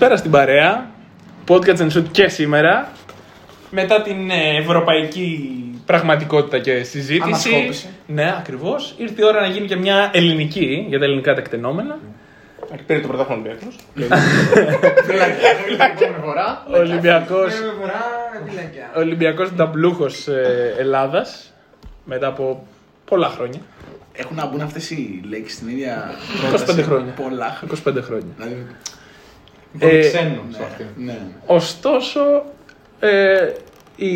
Καλησπέρα στην παρέα. Podcast and Shoot και σήμερα. Μετά την ε, ευρωπαϊκή πραγματικότητα και συζήτηση. Ανασκόπηση. Ναι, ακριβώς. Ήρθε η ώρα να γίνει και μια ελληνική για τα ελληνικά τεκτενόμενα. Πήρε το πρωτάθλημα Ολυμπιακός. Ο Ολυμπιακός, ο Ολυμπιακός ταμπλούχος ε, Ελλάδας μετά από πολλά χρόνια. Έχουν να μπουν αυτές οι λέξεις στην ίδια 25 χρόνια. Πολλά χρόνια. 25 χρόνια. Δηλαδή, Ε, ξένο σε αυτή. ναι. Ωστόσο, ε, οι,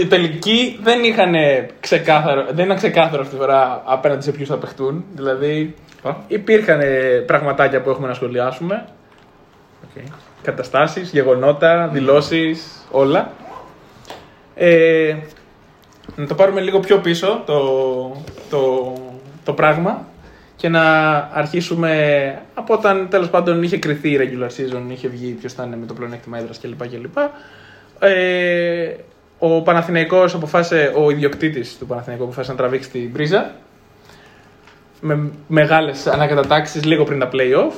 οι τελικοί δεν είχαν ξεκάθαρο, δεν ήταν ξεκάθαρο αυτή τη φορά απέναντι σε ποιους θα παιχτούν. Δηλαδή, υπήρχαν πραγματάκια που έχουμε να σχολιάσουμε. Καταστάσεις, γεγονότα, δηλώσεις, όλα. Ε, να το πάρουμε λίγο πιο πίσω το, το, το πράγμα και να αρχίσουμε από όταν τέλος πάντων είχε κρυθεί η regular season, είχε βγει ποιος θα είναι με το πλεονέκτημα έδρας κλπ. κλπ. Ε, ο Παναθηναϊκός αποφάσισε, ο ιδιοκτήτης του Παναθηναϊκού αποφάσισε να τραβήξει την πρίζα με μεγάλες ανακατατάξεις λίγο πριν τα play-off.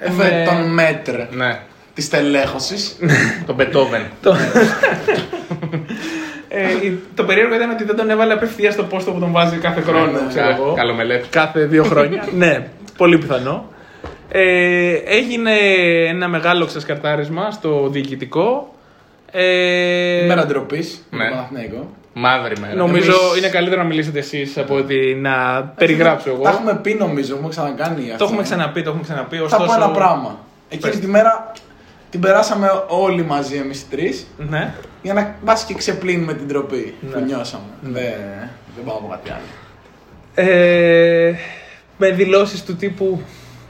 Έφερε με- τον μέτρ Ναι, της τελέχωσης. τον Μπετόβεν. Το... ε, η- το περίεργο ήταν ότι δεν τον έβαλε απευθείας στο πόστο που τον βάζει κάθε χρόνο, Ναι, ξέρω εγώ. Καλομελέπ. Κάθε δύο χρόνια. ναι, πολύ πιθανό. Ε, έγινε ένα μεγάλο ξεσκαρτάρισμα στο διοικητικό. Ε, Μέρα ντροπής. Ναι. Ναι. Παναθηναϊκό. Μαύρη μέρα. νομίζω Εμείς- είναι καλύτερο να μιλήσετε εσείς από ότι να περιγράψω εγώ. Τα έχουμε πει νομίζω, έχουμε ξανακάνει αυτό. Το έχουμε ξαναπεί, το έχουμε ξαναπεί. Θα Ωστόσο, πω ένα πράγμα. Εκείνη Πες. τη μέρα την περάσαμε όλοι μαζί εμείς οι τρεις Ναι. για να βάσει και ξεπλύνουμε την τροπή Ναι. που νιώσαμε. Δεν, δεν πάω από κάτι άλλο. Ε, με δηλώσεις του τύπου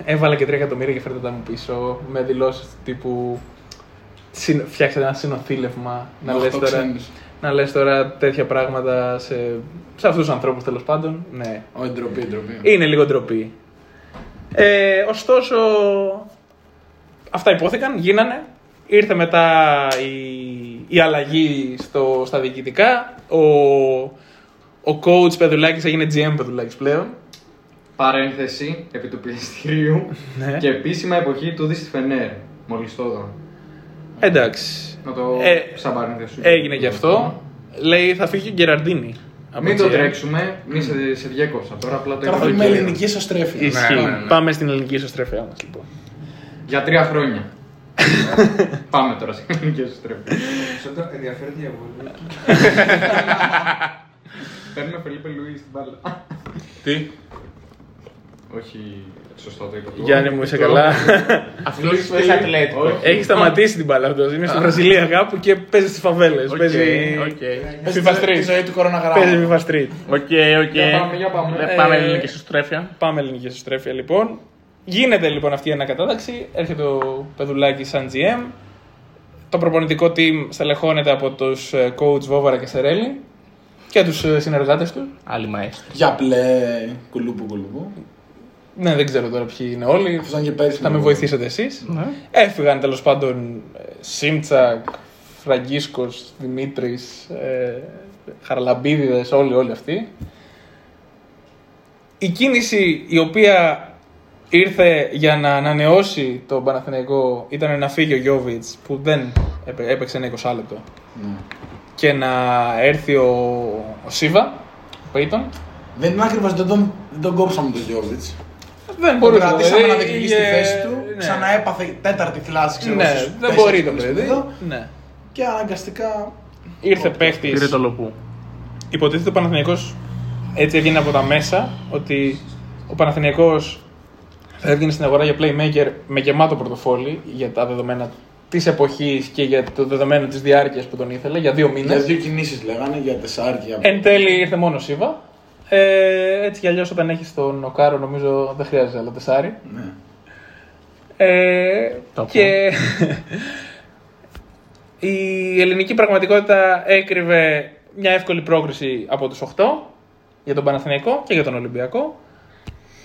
έβαλα και 3 εκατομμύρια και φέρτε τα μου πίσω. Με δηλώσεις του τύπου συν- φτιάξτε ένα συνοθήλευμα. Να Με λες, οχτώ τώρα, ξένους. να λες τώρα τέτοια πράγματα σε, σε αυτούς τους ανθρώπους τέλος πάντων. Ναι, Όχι ντροπή, ντροπή. είναι λίγο ντροπή. Ε, ωστόσο, αυτά υπόθηκαν, γίνανε. Ήρθε μετά η, η αλλαγή στο, στα διοικητικά. Ο, ο coach Πεδουλάκης έγινε GM Πεδουλάκης πλέον. Παρένθεση επί του πιεστηρίου Ναι. και επίσημα εποχή του στη Φενέρ. Μόλις το είδα. Εντάξει. Να το Ε, σαν παρένθεση. Έγινε και αυτό. Λέει θα φύγει και ο Γκεραρντίνη. από Μην το GM. τρέξουμε, μην σε, σε διέκοψα τώρα. Απλά το Τώρα είπα θέλουμε και- ελληνική ισοστρέφεια. Ισχύει. Ναι, ναι, ναι. Πάμε στην ελληνική ισοστρέφειά μας λοιπόν. Για τρία χρόνια. Πάμε τώρα στην ελληνική εσωστρέφεια. ενδιαφέρεται η αγωγή. Παίρνουμε Φελίπε Λουίς στην μπάλα. Τι; Όχι, σωστό το είπα. Γιάννη μου είσαι καλά; Αυτός είσαι ατλέτικο. Έχει σταματήσει την μπάλα αυτός. Είναι στη Βραζιλία κάπου και παίζει στις φαβέλες. Παίζει. Πες FIFA τη- Τη Street. ζωή του κοροναγράμμα. Παίζει FIFA Street. Οκ, οκ. Για πάμε, για πάμε. Ε, Πάμε Ε, ελληνική εσωστρέφεια. Πάμε ελληνική εσωστρέφεια λοιπόν. Γίνεται λοιπόν αυτή η ανακατάταξη. Έρχεται ο Πεδουλάκης σαν GM. Το προπονητικό team στελεχώνεται από τους coach Βόβαρα και Σερέλη και τους συνεργάτες τους. Άλλη μαέστρη. Για πλέ κουλούπου κουλούπου. Ναι, δεν ξέρω τώρα ποιοι είναι όλοι. Αυτό ήταν και πέρυσι. Θα με βοηθήσετε εσείς. Έφυγαν τέλος πάντων ε, Σίμτσακ, Φραγκίσκος, Δημήτρης, ε, Χαραλαμπίδιδες, όλοι, όλοι αυτοί. Η κίνηση η οποία ήρθε για να ανανεώσει τον Παναθηναϊκό ήταν να φύγει ο Γιώβιτς που δεν έπαι- έπαιξε ένα 20 λεπτό Ναι. και να έρθει ο, ο Σίβα, ο Πέιτον. Δεν είναι ακριβώς, δεν τον, δεν τον κόψαμε τον Γιώβιτς. Δεν Τον μπορούσε. κρατήσαμε δηλαδή, να διεκδικήσει τη είχε- θέση του. ναι. Ξαναέπαθε τέταρτη θλάση, ξέρω Ναι, στους δεν τέσσερις μπορεί το μήνες παιδί. εδώ. Ναι. Και αναγκαστικά. Ήρθε παίχτης. Πήρε το λοπού. Υποτίθεται ο Παναθηναϊκός έτσι έβγαινε από τα μέσα ότι ο Παναθηναϊκός θα έβγαινε στην αγορά για playmaker με γεμάτο πορτοφόλι για τα δεδομένα της εποχής και για το δεδομένο της διάρκειας που τον ήθελε για δύο μήνες. Για δύο κινήσεις λέγανε, για τεσσάρι για. Εν τέλει ήρθε μόνο Σίβα. Ε, έτσι κι αλλιώς όταν έχεις τον Οκάρο νομίζω δεν χρειάζεται άλλο τεσάρι. Ναι. Ε, Το και η ελληνική πραγματικότητα έκρυβε μια εύκολη πρόκριση από τους 8 για τον Παναθηναϊκό και για τον Ολυμπιακό.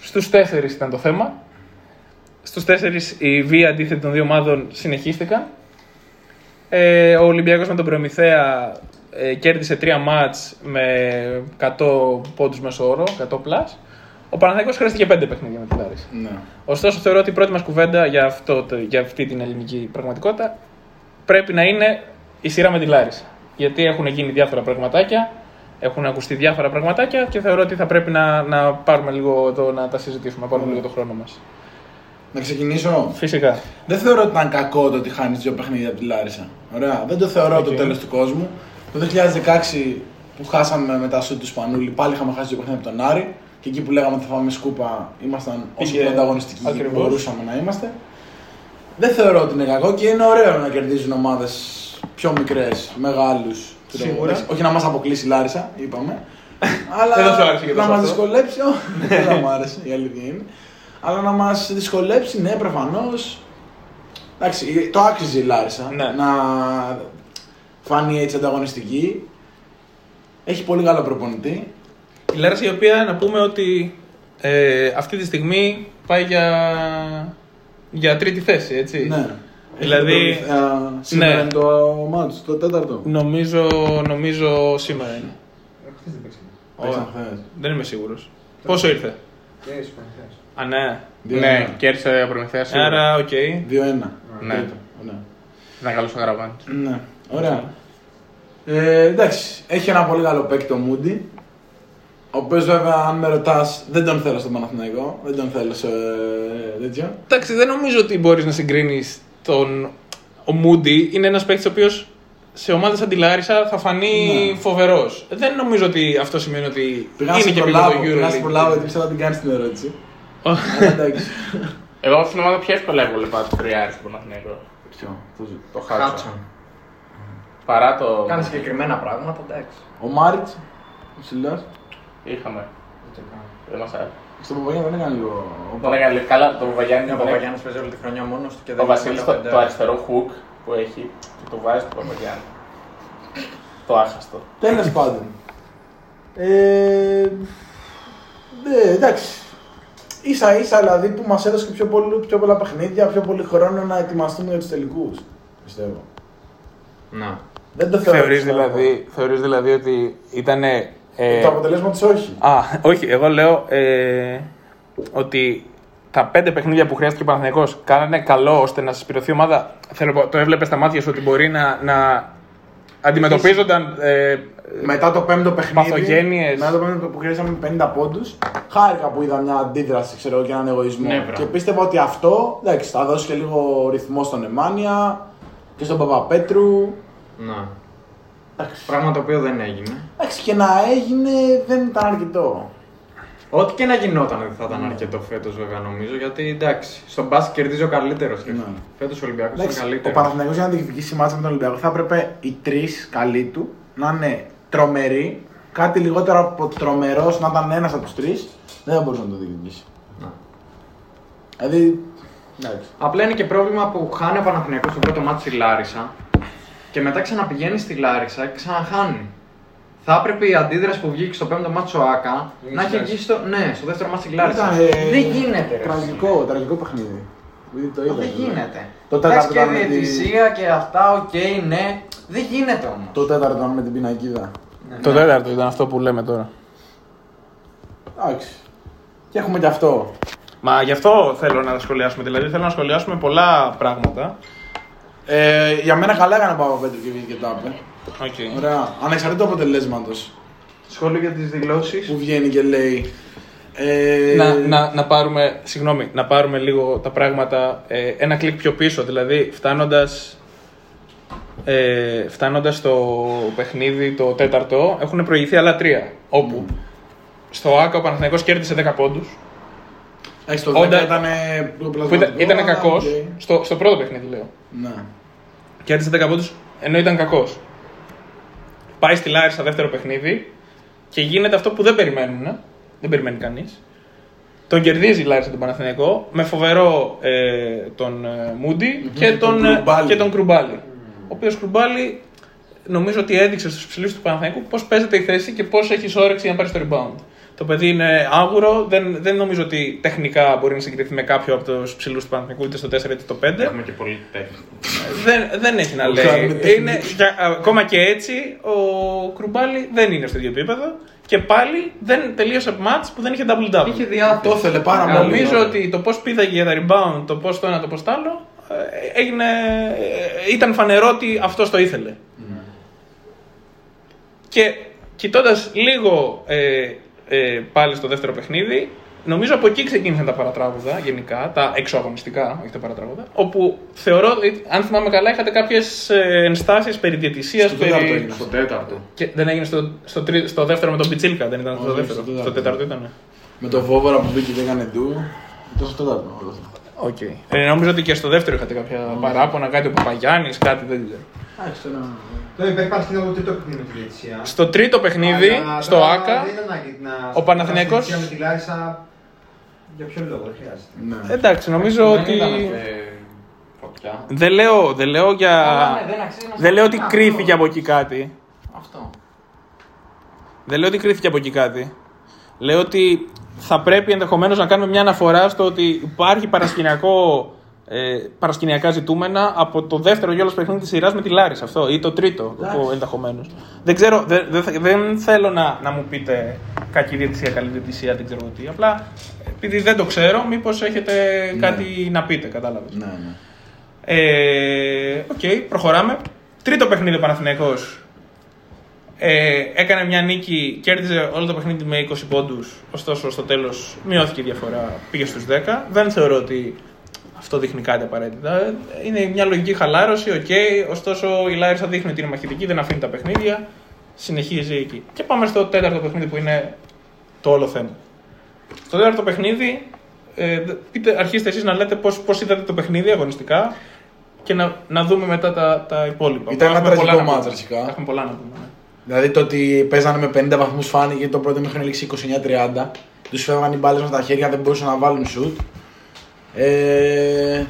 Στους 4 ήταν το θέμα. Στους 4 οι βία αντίθετη των δύο ομάδων συνεχίστηκαν. Ε, ο Ολυμπιακός με τον Προμηθέα ε, κέρδισε τρία μάτς με 100 πόντους μέσω όρο, 100 plus. Ο Παναθηναϊκός χρειάστηκε 5 παιχνίδια με τη Λάρισα. ναι. Ωστόσο, θεωρώ ότι η πρώτη μας κουβέντα για, αυτό, το- για αυτή την ελληνική πραγματικότητα πρέπει να είναι η σειρά με τη Λάρισα. Γιατί έχουν γίνει διάφορα πραγματάκια, έχουν ακουστεί διάφορα πραγματάκια και θεωρώ ότι θα πρέπει να, να πάρουμε λίγο εδώ να τα συζητήσουμε, να πάρουμε λίγο το χρόνο μας. Να ξεκινήσω; Φυσικά. Δεν θεωρώ ότι ήταν κακό το ότι χάνεις δύο παιχνίδια από τη Λάρισα. Ωραία. Δεν το θεωρώ το Οκ. τέλος του κόσμου. Το 2016 που χάσαμε με τα σουτ του Σπανούλη, πάλι είχαμε χάσει δύο παιχνίδια από τον Άρη. Και εκεί που λέγαμε ότι θα φάμε σκούπα, ήμασταν όσο Πήγε πιο ανταγωνιστικοί ακριβώς. μπορούσαμε να είμαστε. Δεν θεωρώ ότι είναι κακό και είναι ωραίο να κερδίζουν ομάδες πιο μικρές, μεγάλους. Σίγουρα. Όχι να μας αποκλείσει η Λάρισα, είπαμε. αλλά Δεν θα σου άρεσε και να τόσο μας αυτό. δυσκολέψει. όχι, Δεν θα μου άρεσε, η αλήθεια είναι. Αλλά να μας δυσκολέψει, ναι, προφανώς. Εντάξει, το άξιζε η Λάρισα Ναι. να φανεί έτσι ανταγωνιστική. Έχει πολύ καλό προπονητή. Η Λάρισα η οποία να πούμε ότι ε, αυτή τη στιγμή πάει για, για τρίτη θέση, έτσι. Ναι. Δηλαδή, Έχει το προπονητή. Α, σήμερα ναι. είναι το μάτς, το τέταρτο. Νομίζω, νομίζω σήμερα είναι. Παίξαν χθες. Δεν είμαι σίγουρος. Πόσο ήρθε; Α, ναι. Δύο Ναι, ένα. κέρδισε ο Προμηθέας σίγουρα. Άρα, οκ. 2-1. Ναι. Τρίτο. Ναι. Ήταν καλός ο Γαραβάνης. Ναι, ωραία. Ε, εντάξει, έχει ένα πολύ καλό παίκτη το Μούντι. Ο οποίος βέβαια, αν με ρωτάς, δεν τον θέλω στον Παναθηναϊκό. Δεν τον θέλω σε ε, τέτοιο. Εντάξει, δεν νομίζω ότι μπορείς να συγκρίνεις τον. Ο Μούντι είναι ένας παίκτης ο οποίος σε ομάδες σαν τη Λάρισα θα φανεί Ναι. φοβερός. Δεν νομίζω ότι αυτό σημαίνει ότι Πήγα να είναι σε και επίπεδο προλάβω, πήγα να σε EuroLeague. προλάβω γιατί ξέρω να την κάνεις την ερώτηση. Αλλά εντάξει. Εγώ στην ομάδα πιο εύκολα έβλεπα το τριάρι στον Παναθηναϊκό. Ποιο, το ζω. Το Χάτσον. Χάτσον. Παρά το. Κάνει συγκεκριμένα πράγματα, εντάξει. Ο Μάριτς, ο Σιλά. Είχαμε. Δεν μας άρεσε. Στον Παπαγιάννη δεν έκανε λίγο. ο Τον έκανε λίγο καλά το Βαγιάννη. Ο Παπαγιάννης παίζει όλη τη χρονιά μόνος του και δεν Ο Βασίλης έχει το, πέντε. το αριστερό hook που έχει και το βάζει στο Παπαγιάννη. Το άχαστο. Τέλος πάντων. Ε, ναι, εντάξει. Σα ίσα δηλαδή που μας έδωσε και πιο, πολύ, πιο πολλά παιχνίδια, πιο πολύ χρόνο να ετοιμαστούμε για τους τελικούς. Πιστεύω. Να. Δεν το θεωρώ. Θεωρείς φυσικά. δηλαδή, θεωρείς δηλαδή ότι ήταν. Ε, Το αποτελέσμα τη όχι. Α, όχι, εγώ λέω ε, ότι τα πέντε παιχνίδια που χρειάστηκε ο Παναθηναϊκός κάνανε καλό ώστε να συσπηρωθεί η ομάδα. Θέλω, να πω, το έβλεπες στα μάτια σου ότι μπορεί να, να αντιμετωπίζονταν. Ε, Μετά το πέμπτο παιχνίδι. Παθογένειες. Μετά το πέμπτο που χρειάσαμε 50 πόντους. Χάρηκα που είδα μια αντίδραση ξέρω, εγώ, και έναν εγωισμό. Ναι, μπράβο. και πίστευα ότι αυτό εντάξει, θα δώσει και λίγο ρυθμό στον Εμάνια και στον Παπαπέτρου. Να. Εντάξει. Πράγμα το οποίο δεν έγινε. Εντάξει, και να έγινε δεν ήταν αρκετό. Ό,τι και να γινόταν δεν θα ήταν αρκετό φέτος, βέβαια νομίζω. Γιατί εντάξει, στον μπάσκετ κερδίζει ο καλύτερο. Ναι. Φέτος ο Ολυμπιακός είναι Εντάξει, ο καλύτερος. Παναθηναϊκός για να διεκδικήσει μάτσα με τον Ολυμπιακό θα έπρεπε οι τρεις καλοί του να είναι τρομεροί. Κάτι λιγότερο από τρομερός να ήταν ένας από τους τρεις. Δεν θα μπορούσε να το διεκδικήσει. Να. Δηλαδή. Εντάξει. Απλά είναι και πρόβλημα που χάνει ο Παναθηναϊκός στο πρώτο μάτι στη Λάρισα και μετά ξαναπηγαίνει στη Λάρισα και ξαναχάνει. Θα έπρεπε η αντίδραση που βγήκε στο πέμπτο μάτι ο Άκα να έχει βγει στο, ναι, στο δεύτερο μάτι στη Λάρισα. Ήταν, ε, Δεν γίνεται. ρε. Τραγικό, τραγικό παιχνίδι. Ήδη Το είδα, Δεν δηλαδή. γίνεται. Το Εντάξει τέταρτο και ήταν με τη- διαιτησία και αυτά, οκ, ναι. Δεν γίνεται όμως. Το τέταρτο ήταν με την πινακίδα. το τέταρτο ήταν αυτό που λέμε τώρα. Εντάξει. Και έχουμε και αυτό. Μα γι' αυτό θέλω να σχολιάσουμε. Δηλαδή θέλω να σχολιάσουμε πολλά πράγματα. Ε, για μένα καλά έκανε ο Παπαπέτρου και βγήκε και τα είπε. Okay. Ωραία. Ανεξαρτήτως αποτελέσματος Σχόλιο για τις δηλώσεις. που βγαίνει και λέει. Ε, να, να, να, πάρουμε, συγγνώμη, να πάρουμε λίγο τα πράγματα ε, ένα κλικ πιο πίσω. Δηλαδή, φτάνοντας, ε, φτάνοντας στο παιχνίδι το τέταρτο, έχουν προηγηθεί άλλα τρία. Όπου στο ΟΑΚΑ ο Παναθηναϊκός κέρδισε 10 πόντους. Εντάξει, το Όντα- 10 ήταν Που ήταν, ήτανε κακός. οκ. Στο, στο πρώτο παιχνίδι, λέω. Ναι. Και κέρδισε 10 πόντους ενώ ήταν κακός. Πάει στη Λάρισα δεύτερο παιχνίδι και γίνεται αυτό που δεν περιμένουν. Ε. Δεν περιμένει κανείς. Τον κερδίζει η Λάρισα τον Παναθηναϊκό με φοβερό ε, τον ε, Μούντι και, και τον, τον ε, Κρουμπάλη. και τον Κρουμπάλη. Ο οποίος Κρουμπάλη νομίζω ότι έδειξε στους ψηλούς του Παναθηναϊκού πώς παίζεται η θέση και πώς έχεις όρεξη να πάρεις το rebound. Το παιδί είναι άγουρο, δεν, δεν νομίζω ότι τεχνικά μπορεί να συγκριθεί με κάποιο από τους ψηλούς του Παναθηναϊκού είτε στο 4 είτε στο 5 Έχουμε και πολύ τέχνη. δεν, δεν έχει να Ξέρουμε λέει. τεχνική. Είναι, για- ακόμα και έτσι, ο Κρουμπάλη δεν είναι στο ίδιο επίπεδο και πάλι δεν τελείωσε από μάτς που δεν είχε double-double. Είχε διάθεση. Το ήθελε πάρα πολύ. Νομίζω ότι το πώς πήδαγε για τα rebound, το πώς το ένα, το πώς το άλλο, ε, έγινε, ε, ήταν φανερό ότι αυτός το ήθελε. Και κοιτώντας λίγο ε, ε, πάλι στο δεύτερο παιχνίδι, νομίζω από εκεί ξεκίνησαν τα παρατράγουδα γενικά, τα εξωαγωνιστικά, όχι τα παρατράγουδα, όπου θεωρώ, ότι, αν θυμάμαι καλά, είχατε κάποιες ενστάσεις περί διαιτησίας, Στο τέταρτο περί... έγινε. Στο τέταρτο. Και δεν έγινε στο, στο, τρί- στο δεύτερο με τον Πιτσίλκα, δεν ήταν στο Όχι, δεύτερο. στο Στο τέταρτο. τέταρτο ήταν. Με το Βόβορα που μπήκε και έκανε ντου. Ήταν στο τέταρτο. όλο αυτό. Οκ. Ε, νομίζω ότι και στο δεύτερο είχατε κάποια παράπονα, κάτι ο Παπαγιάννης, κάτι δεν ξέρω. Εντάξει, τώρα. Τώρα υπάρχει παρασκήνιο το τρίτο παιχνίδι με τη διαιτησία. Στο τρίτο παιχνίδι, Αλλά στο τώρα ΟΑΚΑ, Δεν είναι ανάγκη να. ο Παναθηναϊκός- να με τη Λάρισα. Για ποιο λόγο, δεν χρειάζεται. Ναι. εντάξει, νομίζω Δεν ότι. ήταν, ε, φωτιά. Δεν λέω, δεν λέω για. Αλλά ναι, δεν αξίζει να Δεν λέω ότι αυτό. κρίθηκε από εκεί κάτι. Αυτό. Δεν λέω ότι κρίθηκε από εκεί κάτι. Λέω ότι θα πρέπει ενδεχομένως να κάνουμε μια αναφορά στο ότι υπάρχει παρασκηνιακό, ε, παρασκηνιακά ζητούμενα από το δεύτερο γέλο παιχνίδι της σειράς με τη Λάρη. Αυτό ή το τρίτο ενδεχομένως. Δεν ξέρω, δεν, δεν, θα- δεν θέλω να, να μου πείτε κακή διαιτησία, καλή διαιτησία, δεν ξέρω τι. Απλά επειδή δεν το ξέρω, μήπως έχετε κάτι να πείτε, κατάλαβες. Ναι, ναι. Ε, Οκ, προχωράμε. Τρίτο παιχνίδι ο Παναθηναϊκός. Ε, έκανε μια νίκη, κέρδιζε όλο το παιχνίδι με 20 πόντους. Ωστόσο, στο τέλος μειώθηκε η διαφορά, πήγε στους 10. Δεν θεωρώ ότι αυτό δείχνει κάτι απαραίτητα. Είναι μια λογική χαλάρωση, οκ. Ωστόσο, η Λάρισα δείχνει ότι είναι μαχητική, δεν αφήνει τα παιχνίδια. Συνεχίζει εκεί. Και πάμε στο τέταρτο παιχνίδι που είναι το όλο θέμα. Στο τέταρτο παιχνίδι, ε, πείτε, αρχίστε εσείς να λέτε πώς, πώς είδατε το παιχνίδι αγωνιστικά και να, να δούμε μετά τα, τα υπόλοιπα. Ήταν ένα Έχουμε πολλά τραγικό να πούμε. μάτς, αρχικά. Έχουμε πολλά να πούμε. ναι. Δηλαδή το ότι παίζανε με 50 βαθμούς φάνηκε γιατί το πρώτο μήχρονο έληξε 29-30. Τους φεύγαν οι μπάλες με τα χέρια, δεν μπορούσαν να βάλουν σουτ. Ε,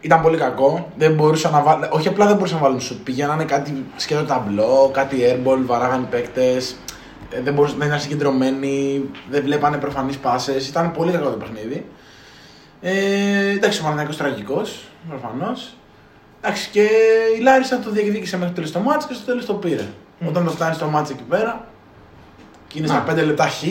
ήταν πολύ κακό. Δεν μπορούσαν να βάλουν, όχι απλά δεν μπορούσαν να βάλουν σουτ. Πηγαίνανε κάτι σκέτο ταμπλό, κάτι airball, βαράγαν οι παίκτε. Δεν, μπορούσαν, δεν ήταν συγκεντρωμένοι, δεν βλέπανε προφανείς πάσες. Ήταν πολύ κακό το παιχνίδι. Ε, εντάξει, ο Παναγιώτο τραγικός, προφανώς. Εντάξει, και η Λάρισα το διεκδίκησε μέχρι το τέλος το μάτς και στο τέλος το πήρε. Όταν το φτάνει στο μάτς εκεί πέρα και είναι στα 5 λεπτά χ,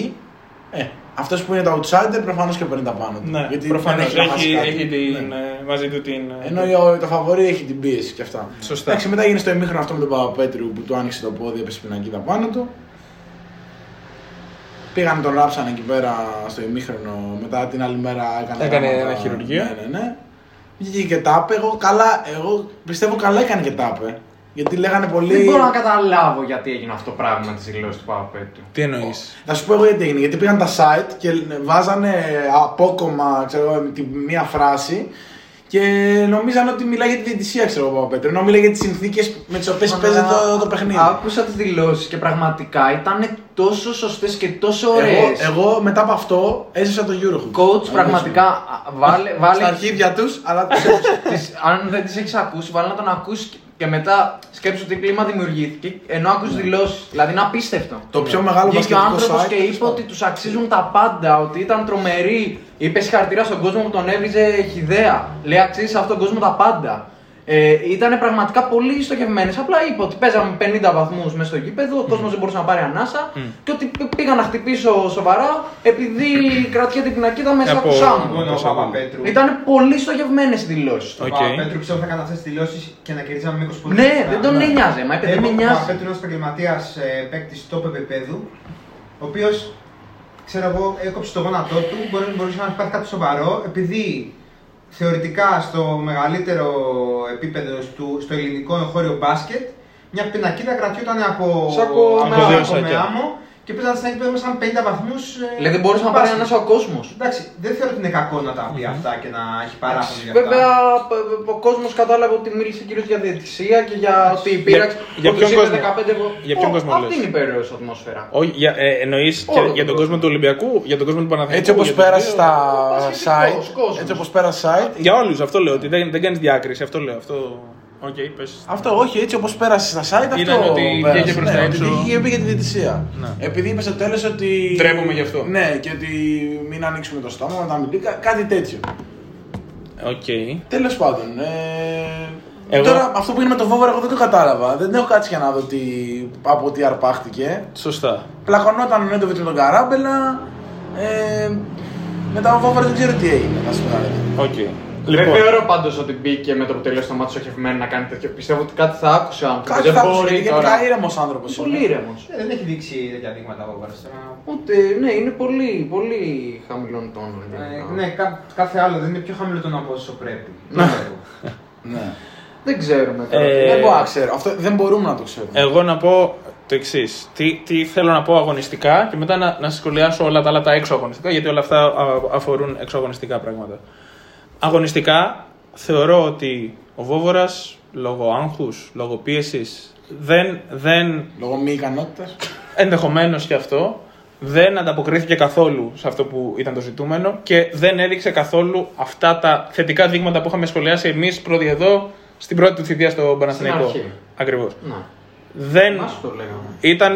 ε, αυτός που είναι το outsider προφανώς και παίρνει τα πάνω του. Ναι, Γιατί προφανώς δεν έχει, να χάσει έχει, κάτι. έχει την, Ναι. ε, μαζί του την... ε, Ενώ ο- το φαβορή έχει την πίεση και αυτά. Σωστά. Εντάξει, μετά γίνει στο ημίχρονο αυτό με τον Παπαπέτρου που του άνοιξε το πόδι, έπεσε πινακίδα πάνω του. Πήγαν τον ράψαν εκεί πέρα στο ημίχρονο, μετά την άλλη μέρα έκανε, Έκανε γράμματα. ένα χειρουργείο. Ναι, ναι, ναι. Βγήκε και τάπε. Εγώ, καλά, εγώ πιστεύω καλά έκανε και τάπε. Γιατί λέγανε πολύ. Δεν μπορώ να καταλάβω γιατί έγινε αυτό το πράγμα με τι δηλώσει του Παπαπέτρου. Τι εννοείς; Να σου πω εγώ γιατί έγινε. Γιατί πήγαν τα site και βάζανε απόκομα ξέρω, εγώ, τη μία φράση και νομίζαν ότι μιλάει για τη διαιτησία, ξέρω εγώ, Παπαπέτρου. Ενώ μιλάει για τις συνθήκες με τις οποίες παίζεται το, το παιχνίδι. Άκουσα τις δηλώσεις και πραγματικά ήταν τόσο σωστές και τόσο Εγώ, ωραίες. εγώ μετά από αυτό έζησα το Eurohook. Coach, Αλήθεια. πραγματικά α, βάλε. βάλε Στα αρχίδια τους, αλλά τους έζησα. τις- αν δεν τις έχεις ακούσει, βάλε να τον ακούσεις και μετά σκέψου τι κλίμα δημιουργήθηκε ενώ άκουσε δηλώσεις. Δηλαδή είναι απίστευτο. το πιο μεγάλο Βγήκε ο μπασκετικό άνθρωπος site. και είπε ότι τους αξίζουν τα πάντα, ότι ήταν τρομεροί. Είπε συγχαρητήρια στον κόσμο που τον έβριζε χιδέα. Λέει αξίζει σε αυτόν τον κόσμο τα πάντα. Ε, ήταν πραγματικά πολύ στοχευμένες. Απλά είπε ότι παίζαμε 50 βαθμούς μέσα στο γήπεδο, ο κόσμος δεν μπορούσε να πάρει ανάσα και ότι π- πήγα να χτυπήσω σοβαρά επειδή κρατιέται την πινακίδα μέσα Από- από σάμου. Λοιπόν, ο Όπως ακούω. Παπαπέτρου. Ήταν πολύ στοχευμένες οι δηλώσεις. Ο Οκ. Παπαπέτρου πιστεύω θα έκανε αυτές τις δηλώσεις και να κερδίζαμε με 20 πόντου. Ναι, δεν τον νοιάζει. Μα είπε δεν με Ο νοιάζει. Παπαπέτρου είναι ένα επαγγελματία παίκτη top επίπεδου, ο οποίος ξέρω εγώ, έκοψε το γόνατό του, μπορεί, μπορούσε να υπάρχει κάτι σοβαρό, επειδή θεωρητικά στο μεγαλύτερο επίπεδο του, στο ελληνικό εγχώριο μπάσκετ, μια πινακίδα κρατιόταν από, Σάκο με από άμμο. σάκο με άμμο Και παίζαν στα νίκη σαν 50 βαθμούς. Δηλαδή δεν μπορούσε να πάρει ένας ο κόσμος. Εντάξει, δεν θεωρώ ότι είναι κακό να τα πει αυτά και να έχει παράπονο για αυτά. Βέβαια, π- π- ο κόσμος κατάλαβε ότι μίλησε κυρίως για διαιτησία και για ότι η πείραξη. για που ποιον τους είπε κόσμο; 15 βο- Για ποιον Ω, κόσμο Αυτή λες; είναι η περίεργο ατμόσφαιρα. Όχι, για, ε, εννοείς και Όλο για τον τον κόσμο του Ολυμπιακού, για τον κόσμο του Παναθηναϊκού. Έτσι όπως για τους πέρασε δύο. στα πασχετικός site. κόσμος. Έτσι όπως πέρασε site. Για όλους, αυτό λέω. Ότι δεν, δεν κάνεις διάκριση. Αυτό λέω. Αυτό... Οκ, πες. Αυτό όχι, έτσι όπως πέρασες στα site. Ήταν αυτό ότι πέρασες. βγήκε προς ναι, τα ότι έξω. βγήκε για τη διαιτησία. Ναι. Επειδή είπε στο τέλος ότι. Ντρέπομαι γι' αυτό. Ναι, και ότι μην ανοίξουμε το στόμα, να μην πει κα- κάτι τέτοιο. Οκ. Τέλος πάντων. Ε... Εγώ- Τώρα αυτό που είναι με το Βόβορα, εγώ δεν το κατάλαβα. Δεν έχω κάτσει για να δω τι, από τι αρπάχτηκε. Σωστά. Πλακωνόταν ο Νέντοβιτ με τον Καράμπελα. Ε... Μετά ο Βόβορα δεν ξέρω τι έγινε. Να σου πω την αλήθεια. Οκ. Δεν Λοιπόν, θεωρώ πάντως ότι μπήκε με το που τελείωσε το μάτι στοχευμένο να κάνει τέτοιο. Πιστεύω ότι κάτι θα άκουσε ο άνθρωπος. Κάτι Δεν θα άκουσε, μπορεί γιατί τώρα. γενικά ήρεμο άνθρωπο. Πολύ ήρεμο. Ε, Δεν έχει δείξει τέτοια δείγματα ο Βάρας τώρα. Ούτε, ναι, είναι πολύ, πολύ χαμηλών τόνων. Ε, γενικά. Ναι, κα- κάθε άλλο δεν είναι πιο χαμηλό τον από όσο πρέπει. Ναι. Πιστεύω. Ναι. Δεν ξέρουμε τώρα. Ε, Δεν μπορώ να ξέρω. Αυτό δεν μπορούμε να το ξέρουμε. εγώ να πω το εξής. Τι, τι θέλω να πω αγωνιστικά και μετά να, να σχολιάσω όλα τα άλλα τα έξω αγωνιστικά, γιατί όλα αυτά α, αφορούν έξω αγωνιστικά πράγματα. Αγωνιστικά θεωρώ ότι ο Βόβορας λόγω άγχους, λόγω πίεσης δεν, δεν Λόγω μη ικανότητας. ενδεχομένως και αυτό δεν ανταποκρίθηκε καθόλου σε αυτό που ήταν το ζητούμενο και δεν έδειξε καθόλου αυτά τα θετικά δείγματα που είχαμε σχολιάσει εμείς πρώτοι εδώ στην πρώτη του θητεία στο Παναθηναϊκό. αρχή. Ακριβώς. Να, Δεν μας το λέγαμε. ήταν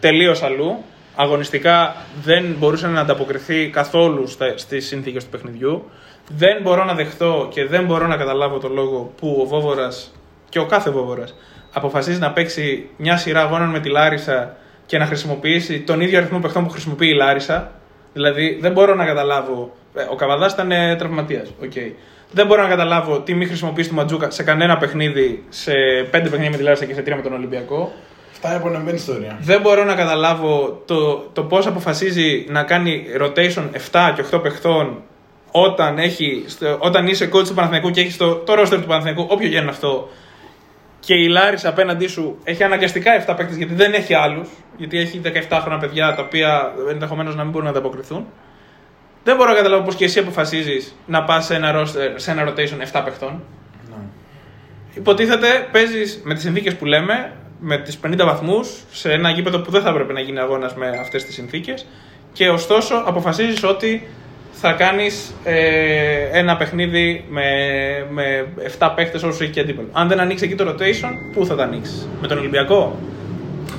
τελείως αλλού. Αγωνιστικά δεν μπορούσε να ανταποκριθεί καθόλου στα, στις συνθήκες του παιχνιδιού. Δεν μπορώ να δεχτώ και δεν μπορώ να καταλάβω το λόγο που ο Βόβορας και ο κάθε Βόβορας αποφασίζει να παίξει μια σειρά αγώνων με τη Λάρισα και να χρησιμοποιήσει τον ίδιο αριθμό παιχτών που χρησιμοποιεί η Λάρισα. Δηλαδή δεν μπορώ να καταλάβω. ε, Ο Καβαδάς ήταν τραυματίας. Okay. Δεν μπορώ να καταλάβω τι μη χρησιμοποιήσει του Ματζούκα σε κανένα παιχνίδι, σε πέντε παιχνίδια με τη Λάρισα και σε τρία με τον Ολυμπιακό. Αυτά είναι απονεμένη ιστορία. Δεν μπορώ να καταλάβω το, το πώς αποφασίζει να κάνει rotation 7 και 8 παιχτών όταν, έχει, στο- όταν είσαι coach του Παναθηναϊκού και έχεις το, το roster του Παναθηναϊκού, όποιο και είναι αυτό, και η Λάρισα απέναντί σου έχει αναγκαστικά 7 παίκτες γιατί δεν έχει άλλους. Γιατί έχει 17 χρόνια παιδιά τα οποία ενδεχομένως να μην μπορούν να ανταποκριθούν. Δεν μπορώ να καταλάβω πώ και εσύ αποφασίζεις να πας σε, ένα roster- σε ένα rotation 7 παιχτών. Υποτίθεται παίζεις με τις συνθήκες που λέμε, με τις 50 βαθμούς, σε ένα γήπεδο που δεν θα έπρεπε να γίνει αγώνας με αυτές τις συνθήκες. Και ωστόσο αποφασίζεις ότι θα κάνεις ένα παιχνίδι με, με 7 παίχτες όσο έχεις και αντίπαλο. Αν δεν ανοίξεις εκεί το rotation, πού θα το ανοίξεις, με τον Ολυμπιακό,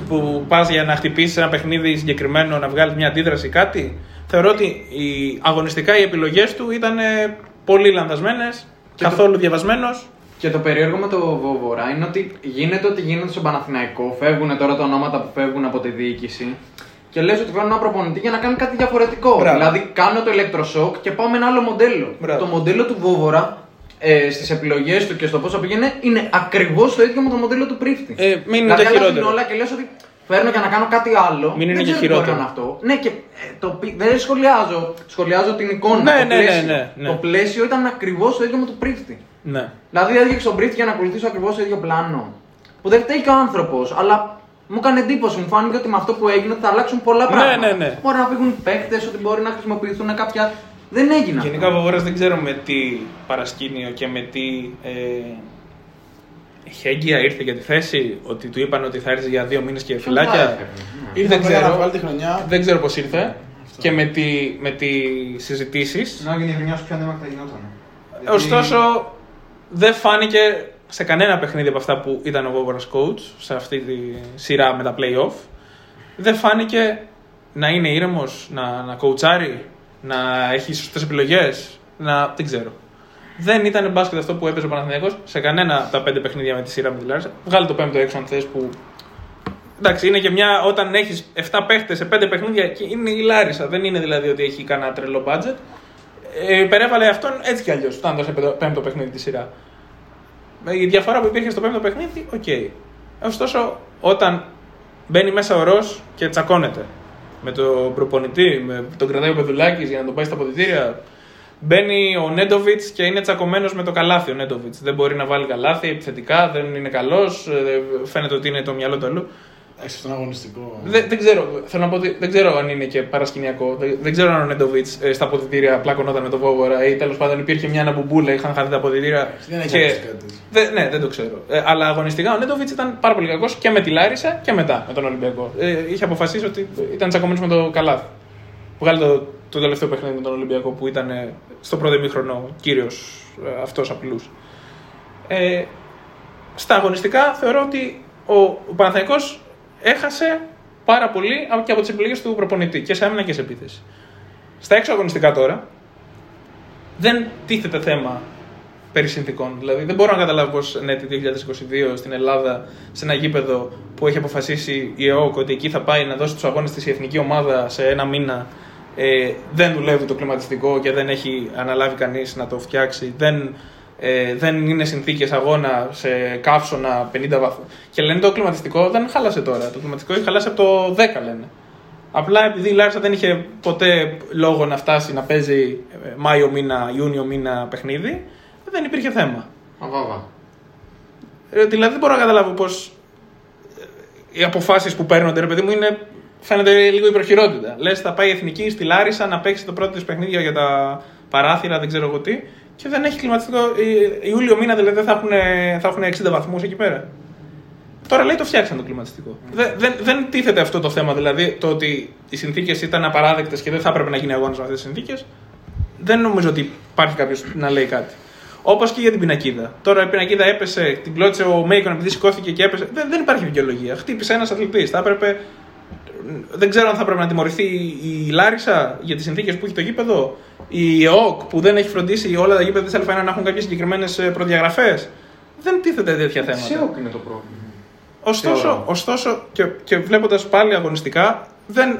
που πας για να χτυπήσεις ένα παιχνίδι συγκεκριμένο, να βγάλεις μια αντίδραση ή κάτι; Θεωρώ ότι οι, αγωνιστικά οι επιλογές του ήταν ε, πολύ λανθασμένες, καθόλου διαβασμένος. Και το περίεργο με το Βόβορα είναι ότι γίνεται ότι γίνεται στον Παναθηναϊκό. Φεύγουν τώρα τα ονόματα που φεύγουν από τη διοίκηση. Και λες ότι φέρνουν ένα προπονητή για να κάνει κάτι διαφορετικό. Μπράβο. Δηλαδή κάνω το ηλεκτροσόκ και πάω με ένα άλλο μοντέλο. Μπράβο. Το μοντέλο του Βόβορα ε, στις επιλογές του και στο πώ πήγαινε είναι ακριβώς το ίδιο με το μοντέλο του Πρίφτη. Ε, μην είναι δηλαδή, και αλλάζουν χειρότερο. όλα και λες ότι φέρνω για να κάνω κάτι άλλο. Μην είναι δεν και ξέρω τι μπορεί χειρότερο. να είναι αυτό. Ναι, και ε, το, πι- δεν σχολιάζω. Σχολιάζω την εικόνα. Ναι, το ναι, ναι, πλαίσιο. ναι, ναι. Το πλαίσιο ήταν ακριβώς το ίδιο με το Πρίφτη. Ναι. Δηλαδή έδιωξε τον Πρίφτη για να ακολουθήσω ακριβώς το ίδιο πλάνο. Που δεν φταίει και ο άνθρωπος, αλλά μου έκανε εντύπωση. Μου φάνηκε ότι με αυτό που έγινε θα αλλάξουν πολλά Ναι, πράγματα. ναι, ναι. Μπορεί να φύγουν παίκτες, ότι μπορεί να χρησιμοποιηθούν κάποια. Δεν έγινε. αυτό. Γενικά ο Βοβόρας δεν ξέρω με τι παρασκήνιο και με τι ε, χέγγια ήρθε για τη θέση, ότι του είπαν ότι θα έρθει για δύο μήνες και Ποιον θα φυλάκια. έφερνε, ναι. Ήρθε Δεν απλά να ξέρω. βγάλει τη χρονιά. Δεν ξέρω πώς ήρθε και με, τι, με τις συζητήσεις. Να γίνει η χρονιά σου πιο ανέμακτα γινόταν. Ωστόσο, δεν φάνηκε σε κανένα παιχνίδι από αυτά που ήταν ο Βόβορας coach σε αυτή τη σειρά με τα play-off. Δεν φάνηκε να είναι ήρεμος, να, να κοουτσάρει, να έχει σωστές επιλογές, να... δεν ξέρω. Δεν ήταν μπάσκετ αυτό που έπαιζε ο Παναθηναϊκός σε κανένα από τα πέντε παιχνίδια με τη σειρά με τη Λάρισα. Βγάλει το πέμπτο έξω αν θες που... Εντάξει, είναι και μια όταν έχεις 7 παίχτες σε 5 παιχνίδια και είναι η Λάρισα. Δεν είναι δηλαδή ότι έχει κανένα τρελό budget. Ε, υπερέβαλε αυτόν έτσι κι αλλιώς, φτάνοντα σε πέμπτο- πέμπτο παιχνίδι τη σειρά. Με Η διαφορά που υπήρχε στο πέμπτο παιχνίδι, οκ. Ωστόσο, όταν μπαίνει μέσα ο Ρος και τσακώνεται με τον προπονητή, με τον κρατάει ο Πεδουλάκης για να τον πάει στα αποδυτήρια. Μπαίνει ο Νέντοβιτς και είναι τσακωμένος με το καλάθι. Ο Νέντοβιτς δεν μπορεί να βάλει καλάθι επιθετικά, δεν είναι καλός. Φαίνεται ότι είναι το μυαλό του αλλού. Έξω στον αγωνιστικό. Δεν, δεν ξέρω, θέλω να πω ότι δεν ξέρω αν είναι και παρασκηνιακό. Δεν, δεν ξέρω αν ο Νέντοβιτς στα αποδητήρια πλάκωνόταν με τον Βόβορα ή τέλος πάντων υπήρχε μια αναμπουμπούλα, είχαν χαθεί τα αποδητήρια. Δεν έχει και... ακούσει κάτι τέτοιο. Δεν- ναι, δεν το ξέρω. Ε, αλλά αγωνιστικά ο Νέντοβιτς ήταν πάρα πολύ κακός και με τη Λάρισα και μετά με τον Ολυμπιακό. Ε, είχε αποφασίσει ότι ήταν τσακωμένο με το Καλάθι. Βγάλει το, το τελευταίο παιχνίδι με τον Ολυμπιακό που ήταν ε, στο πρώτο ημίχρονο κύριος ε, αυτός απλού. Ε, στα αγωνιστικά θεωρώ ότι ο, ο Παναθηναϊκός έχασε πάρα πολύ από- και από τις επιλογές του προπονητή και σε άμυνα και σε επίθεση. Στα έξω αγωνιστικά τώρα δεν τίθεται θέμα περί συνθήκων. Δηλαδή δεν μπορώ να καταλάβω πώς ναι, τη 2022 στην Ελλάδα, σε ένα γήπεδο που έχει αποφασίσει η ΕΟΚ ότι εκεί θα πάει να δώσει τους αγώνες της η εθνική ομάδα σε ένα μήνα, ε, δεν δουλεύει το κλιματιστικό και δεν έχει αναλάβει κανείς να το φτιάξει. Δεν, ε, δεν είναι συνθήκες αγώνα σε καύσωνα 50 βαθμού. Και λένε το κλιματιστικό δεν χάλασε τώρα. Το κλιματιστικό έχει χαλάσει από το 10 λένε. Απλά επειδή η Λάρισα δεν είχε ποτέ λόγο να φτάσει να παίζει ε, Μάιο μήνα, Ιούνιο μήνα παιχνίδι, δεν υπήρχε θέμα. Αβάβα. Ε, δηλαδή δεν μπορώ να καταλάβω πώς οι αποφάσεις που παίρνονται, ρε παιδί μου, είναι, φαίνεται λίγο υπερχειρότητα. Λες, θα πάει η εθνική στη Λάρισα να παίξει το πρώτο της παιχνίδια για τα παράθυρα, δεν ξέρω εγώ τι, και δεν έχει κλιματιστικό. ε, Ιούλιο μήνα δηλαδή θα έχουν, θα έχουν 60 βαθμούς εκεί πέρα. Τώρα λέει το φτιάξαν το κλιματιστικό. Δεν, δεν, δεν τίθεται αυτό το θέμα, δηλαδή το ότι οι συνθήκες ήταν απαράδεκτες και δεν θα έπρεπε να γίνει αγώνας με αυτές τις συνθήκες. Δεν νομίζω ότι υπάρχει κάποιος να λέει κάτι. Όπως και για την πινακίδα. Τώρα η πινακίδα έπεσε, την κλώτσε ο Μέικον επειδή σηκώθηκε και έπεσε. Δεν, δεν υπάρχει δικαιολογία. Χτύπησε ένας αθλητής. Θα έπρεπε. Δεν ξέρω αν θα έπρεπε να τιμωρηθεί η Λάρισα για τις συνθήκες που έχει το γήπεδο. Η ΕΟΚ που δεν έχει φροντίσει όλα τα γήπεδα της Α1 να έχουν κάποιες συγκεκριμένες προδιαγραφές. Δεν τίθεται τέτοια θέματα. Σε όκ είναι το πρόβλημα. Ωστόσο, Θεωρώ. ωστόσο και, και βλέποντας πάλι αγωνιστικά, δεν,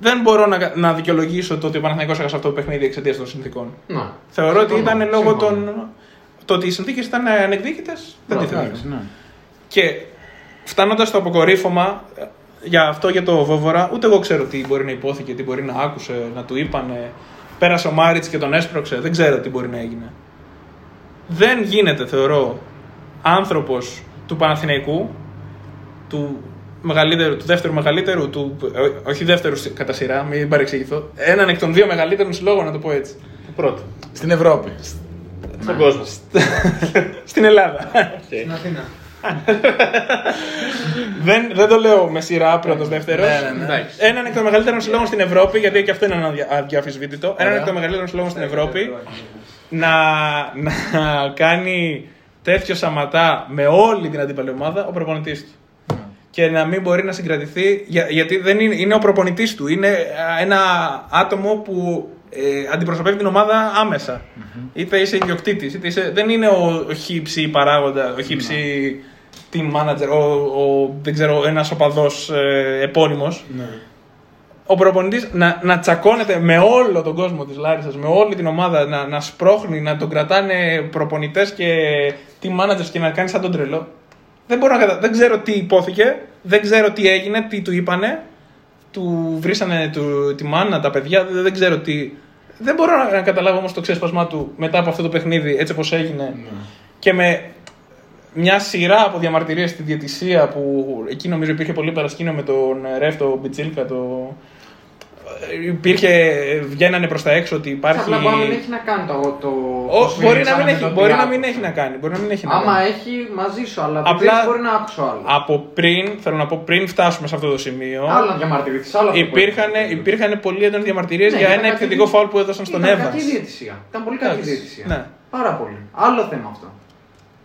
δεν μπορώ να, να δικαιολογήσω το ότι ο Παναθηναϊκός έχασε αυτό το παιχνίδι εξαιτίας των συνθήκων. Να. Θεωρώ ότι Συμφωνώ, ήταν λόγω συμφωνώ. των. Το ότι οι συνθήκες ήταν ανεκδίκητες, δεν Ναι, τίθεται. Εντάξει, ναι. Και φτάνοντας στο αποκορύφωμα, ε, για αυτό για το Βόβορα, ούτε εγώ ξέρω τι μπορεί να υπόθηκε, τι μπορεί να άκουσε, να του είπανε. Πέρασε ο Μάριτς και τον έσπρωξε, δεν ξέρω τι μπορεί να έγινε. Δεν γίνεται, θεωρώ, άνθρωπος του Παναθηναϊκού, του μεγαλύτερου, του δεύτερου μεγαλύτερου, του, ε, όχι δεύτερου κατά σειρά, μην παρεξηγηθώ, έναν εκ των δύο μεγαλύτερων συλλόγων, να το πω έτσι. Το πρώτο. Στην Ευρώπη. Στον κόσμο. Στην Ελλάδα. Στην Αθήνα. Δεν, δεν το λέω με σειρά πρώτος δεύτερος. Ναι, ναι, ναι. Εντάξει. Έναν εκ των μεγαλύτερων συλλόγων στην Ευρώπη, γιατί και αυτό είναι ένα αδιαφυσβήτητο. Έναν Ωραία. εκ των μεγαλύτερων συλλόγων στην Ευρώπη να, να κάνει τέτοιο σαματά με όλη την αντίπαλη ομάδα ο προπονητής του. Και να μην μπορεί να συγκρατηθεί, για- γιατί δεν είναι, είναι ο προπονητής του. Είναι α, ένα άτομο που ε, αντιπροσωπεύει την ομάδα άμεσα. Είτε είσαι ιδιοκτήτης, είτε είσαι. Δεν είναι ο, ο χύψη παράγοντα, ο χύψη team manager, ο, ο, δεν ξέρω, ένας οπαδός ε, επώνυμος Ναι. ο προπονητής να, να τσακώνεται με όλο τον κόσμο της Λάρισας, με όλη την ομάδα, να, να σπρώχνει, να τον κρατάνε προπονητές και team managers και να κάνει σαν τον τρελό. Δεν, μπορώ να κατα... δεν ξέρω τι υπόθηκε, δεν ξέρω τι έγινε, τι του είπανε. Του βρήσανε του, τη μάνα, τα παιδιά, δεν, δεν ξέρω τι. Δεν μπορώ να, να καταλάβω όμως το ξέσπασμά του μετά από αυτό το παιχνίδι, έτσι όπως έγινε. Και με μια σειρά από διαμαρτυρίες στη διαιτησία που εκεί νομίζω υπήρχε πολύ παρασκήνιο με τον Ρεύτο Μπιτσίλκα. Το... Υπήρχε, βγαίνανε προς τα έξω ότι υπάρχει. Απλά μπορεί να μην έχει να κάνει το. το Ο, το μπορεί, να σφυρίξαμε μην με έχει, τον μπορεί να Τιάκο. μην έχει να κάνει. Μπορεί να μην έχει να Άμα κάνει. έχει μαζί σου, αλλά Απλά- Απλά... μπορεί να άκουσω άλλο. Από πριν, θέλω να πω, πριν φτάσουμε σε αυτό το σημείο, Άλλο να διαμαρτυρηθεί, άλλο αυτό που υπήρχαν, έγινε. υπήρχαν πολύ έντονες διαμαρτυρίες Ναι, για ήταν ένα κακή επιθετικό δι- φάουλ που έδωσαν στον Ήταν Εύα. κακή διαιτησία. Ήταν πολύ κακή Εντάξει, διαιτησία. ναι. Πάρα πολύ. Άλλο θέμα αυτό.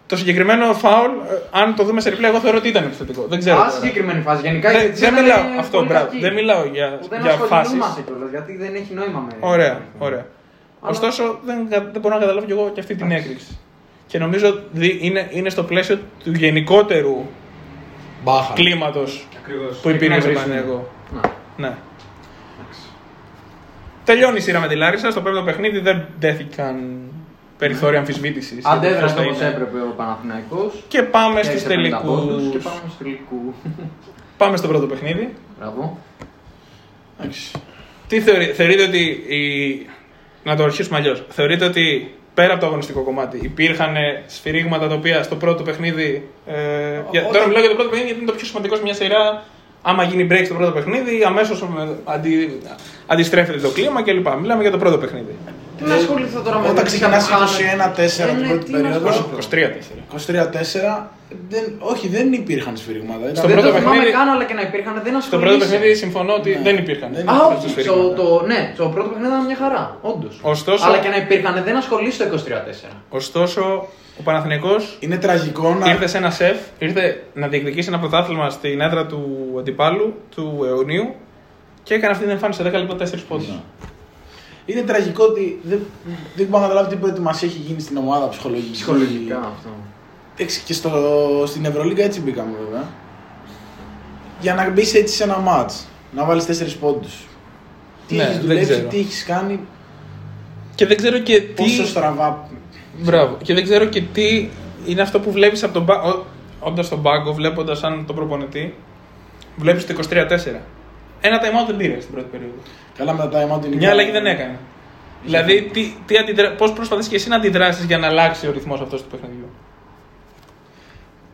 Το συγκεκριμένο φάουλ, ε, αν το δούμε σε replay, εγώ θεωρώ ότι ήταν επιθετικό. Δεν ξέρω. Α, τώρα. συγκεκριμένη φάση. Γενικά η Δεν, διαιτησία δεν ήταν μιλάω, αυτό, πολύ μπράβο. κακή. Δεν μιλάω για, Που δεν για φάσεις. ασχολούμαστε κιόλας, γιατί δεν έχει νόημα με. Ωραία, ωραία. Αλλά- Ωστόσο, δεν, δεν μπορώ να καταλάβω κι εγώ και αυτή την έκρηξη. Και νομίζω δι- είναι, είναι στο πλαίσιο του γενικότερου Μπάχα. κλίματος Ακριβώς. που υπήρχε στο εκνευρίσιμο. Παναγενικό. Να. Ναι. Τελειώνει η σειρά με τη Λάρισα. Στο πέμπτο παιχνίδι δεν δέθηκαν περιθώρια αμφισβήτησης. Αντέδρασε όπως έπρεπε ο Παναθηναϊκός. Και πάμε Και στους σε 50 πόντους τελικούς. Και πάμε στους τελικούς. Πάμε στο πρώτο παιχνίδι. Μπράβο. Εντάξει. Τι θεωρεί, θεωρείτε ότι. Η... Να το αρχίσουμε αλλιώς. Θεωρείτε ότι πέρα από το αγωνιστικό κομμάτι υπήρχαν σφυρίγματα τα οποία στο πρώτο παιχνίδι. Ε, για, Όταν- Τώρα μιλάω για το πρώτο παιχνίδι γιατί είναι το πιο σημαντικό σε μια σειρά Άμα γίνει break στο πρώτο παιχνίδι, αμέσως αντι, αντιστρέφεται το κλίμα κλπ. Μιλάμε για το πρώτο παιχνίδι. Τι να ασχοληθώ τώρα με Όταν το ξεκινάς τι θα χάνω. 21-4 Ε, την ναι, πρώτη τι να περίοδο. ασχοληθώ. 23-4. Δεν, όχι, δεν υπήρχαν σφύριγματα. Ήταν- Στο Δεν πρώτο το θυμάμαι παιχνίδι- καν, αλλά και να υπήρχαν δεν Στο ασχολείσαι. πρώτο παιχνίδι συμφωνώ ότι Ναι. δεν υπήρχαν. Δεν Α, αυτά όχι, τα στο, σφυρίγματα. το, ναι, στο πρώτο παιχνίδι ήταν μια χαρά, όντως. Ωστόσο- Αλλά και να υπήρχαν δεν ασχολείσαι το 23-4. Ωστόσο, ο Παναθηναϊκός Είναι τραγικό να. ήρθε σε ένα σεφ, ήρθε να διεκδικήσει ένα πρωτάθλημα στην έδρα του αντιπάλου, του αιωνίου και έκανε αυτή την εμφάνιση σε 10 λεπτά 4 πόντους. Ναι. Είναι τραγικό ότι δεν, δεν μπορώ να καταλάβω τι προετοιμασία έχει γίνει στην ομάδα ψυχολογική. Ψυχολογικά αυτό. Εντάξει, και στο, στην Ευρωλίγα έτσι μπήκαμε βέβαια. Για να μπεις έτσι σε ένα μάτς, να βάλεις 4 πόντους. Τι Ναι, έχεις δεν δουλέψει, ξέρω. τι έχεις κάνει, Και δεν ξέρω και τι. πόσο στραβά. Μπράβο. Και δεν ξέρω και τι είναι αυτό που βλέπεις από τον πάγκο. Όντας στον πάγκο, βλέποντας σαν τον προπονητή, βλέπεις το 23-4. Ένα time out δεν πήρε στην πρώτη περίοδο. Καλά με τα time out είναι. Μια αλλαγή δεν έκανε. Δηλαδή, τι, τι αντιδρα... πώς προσπαθείς και εσύ να αντιδράσεις για να αλλάξει ο ρυθμός αυτός του παιχνιδιού;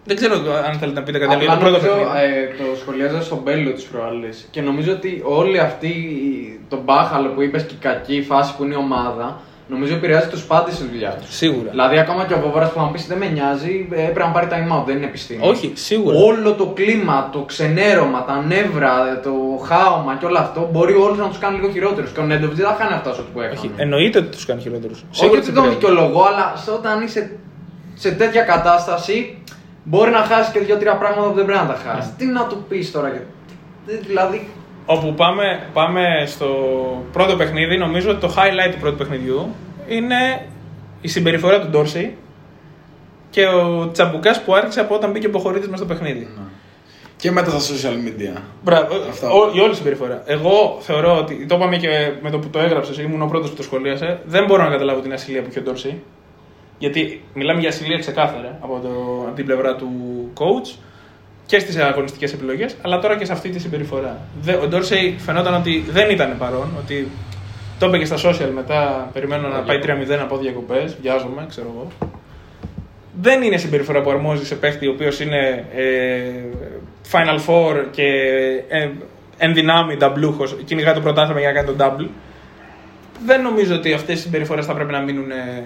Δεν ξέρω αν θέλετε να πείτε κάτι άλλο για Απλά το πρώτο νομίζω, παιχνίδι. ε, το σχολιάζα στον Μπέλο της προάλλε και νομίζω ότι όλη αυτή η- τον μπάχαλο που είπες και η κακή φάση που είναι η ομάδα, νομίζω επηρεάζει τους πάντες στη δουλειά τους. Σίγουρα. Δηλαδή, ακόμα και ο Βόβαρα που θα μου πεις δεν με νοιάζει, ε, πρέπει να πάρει time out, δεν είναι επιστήμη. Όχι, σίγουρα. Όλο το κλίμα, το ξενέρωμα, τα νεύρα, το χάωμα και όλο αυτό μπορεί όλους να τους κάνει λίγο χειρότερους. Και ο Νέντοβιτς δεν θα κάνει αυτά ό,τι που έκανε. Όχι, εννοείται ότι τους κάνει χειρότερους. Όχι ότι τον δικαιολογώ, αλλά σε όταν είσαι σε τέτοια κατάσταση, μπορεί να χάσεις και δύο-τρία πράγματα που δεν πρέπει να τα χάσεις. Ναι. Τι να του πεις τώρα, και- τι- δηλαδή. Όπου πάμε, πάμε στο πρώτο παιχνίδι, νομίζω ότι το highlight του πρώτου παιχνιδιού είναι η συμπεριφορά του Ντόρσεϊ και ο Τσαμπουκάς που άρχισε από όταν μπήκε ο Ποχωρίτη μέσα στο παιχνίδι. Και μετά στα social media. Μπράβο, Αυτά. ο- η όλη συμπεριφορά. Εγώ θεωρώ ότι, το είπαμε και με το που το έγραψες, ήμουν ο πρώτος που το σχολίασε, δεν μπορώ να καταλάβω την ασυλία που είχε ο Ντόρσεϊ. Γιατί μιλάμε για ασυλία ξεκάθαρα από, το, από την πλευρά του coach και στις αγωνιστικές επιλογές, αλλά τώρα και σε αυτή τη συμπεριφορά. Δε- Ο Ντόρσεϊ φαινόταν ότι δεν ήταν παρόν, ότι το είπε και στα social μετά. Περιμένω να πάει 3-0 από διακοπές, βιάζομαι, ξέρω εγώ. Δεν είναι συμπεριφορά που αρμόζει σε παίχτη ο οποίος είναι ε, Final Four και ε, εν δυνάμει νταμπλούχος, κυνηγά το πρωτάθλημα για να κάνει τον double. Δεν νομίζω ότι αυτές οι συμπεριφορές θα πρέπει να μείνουν ε,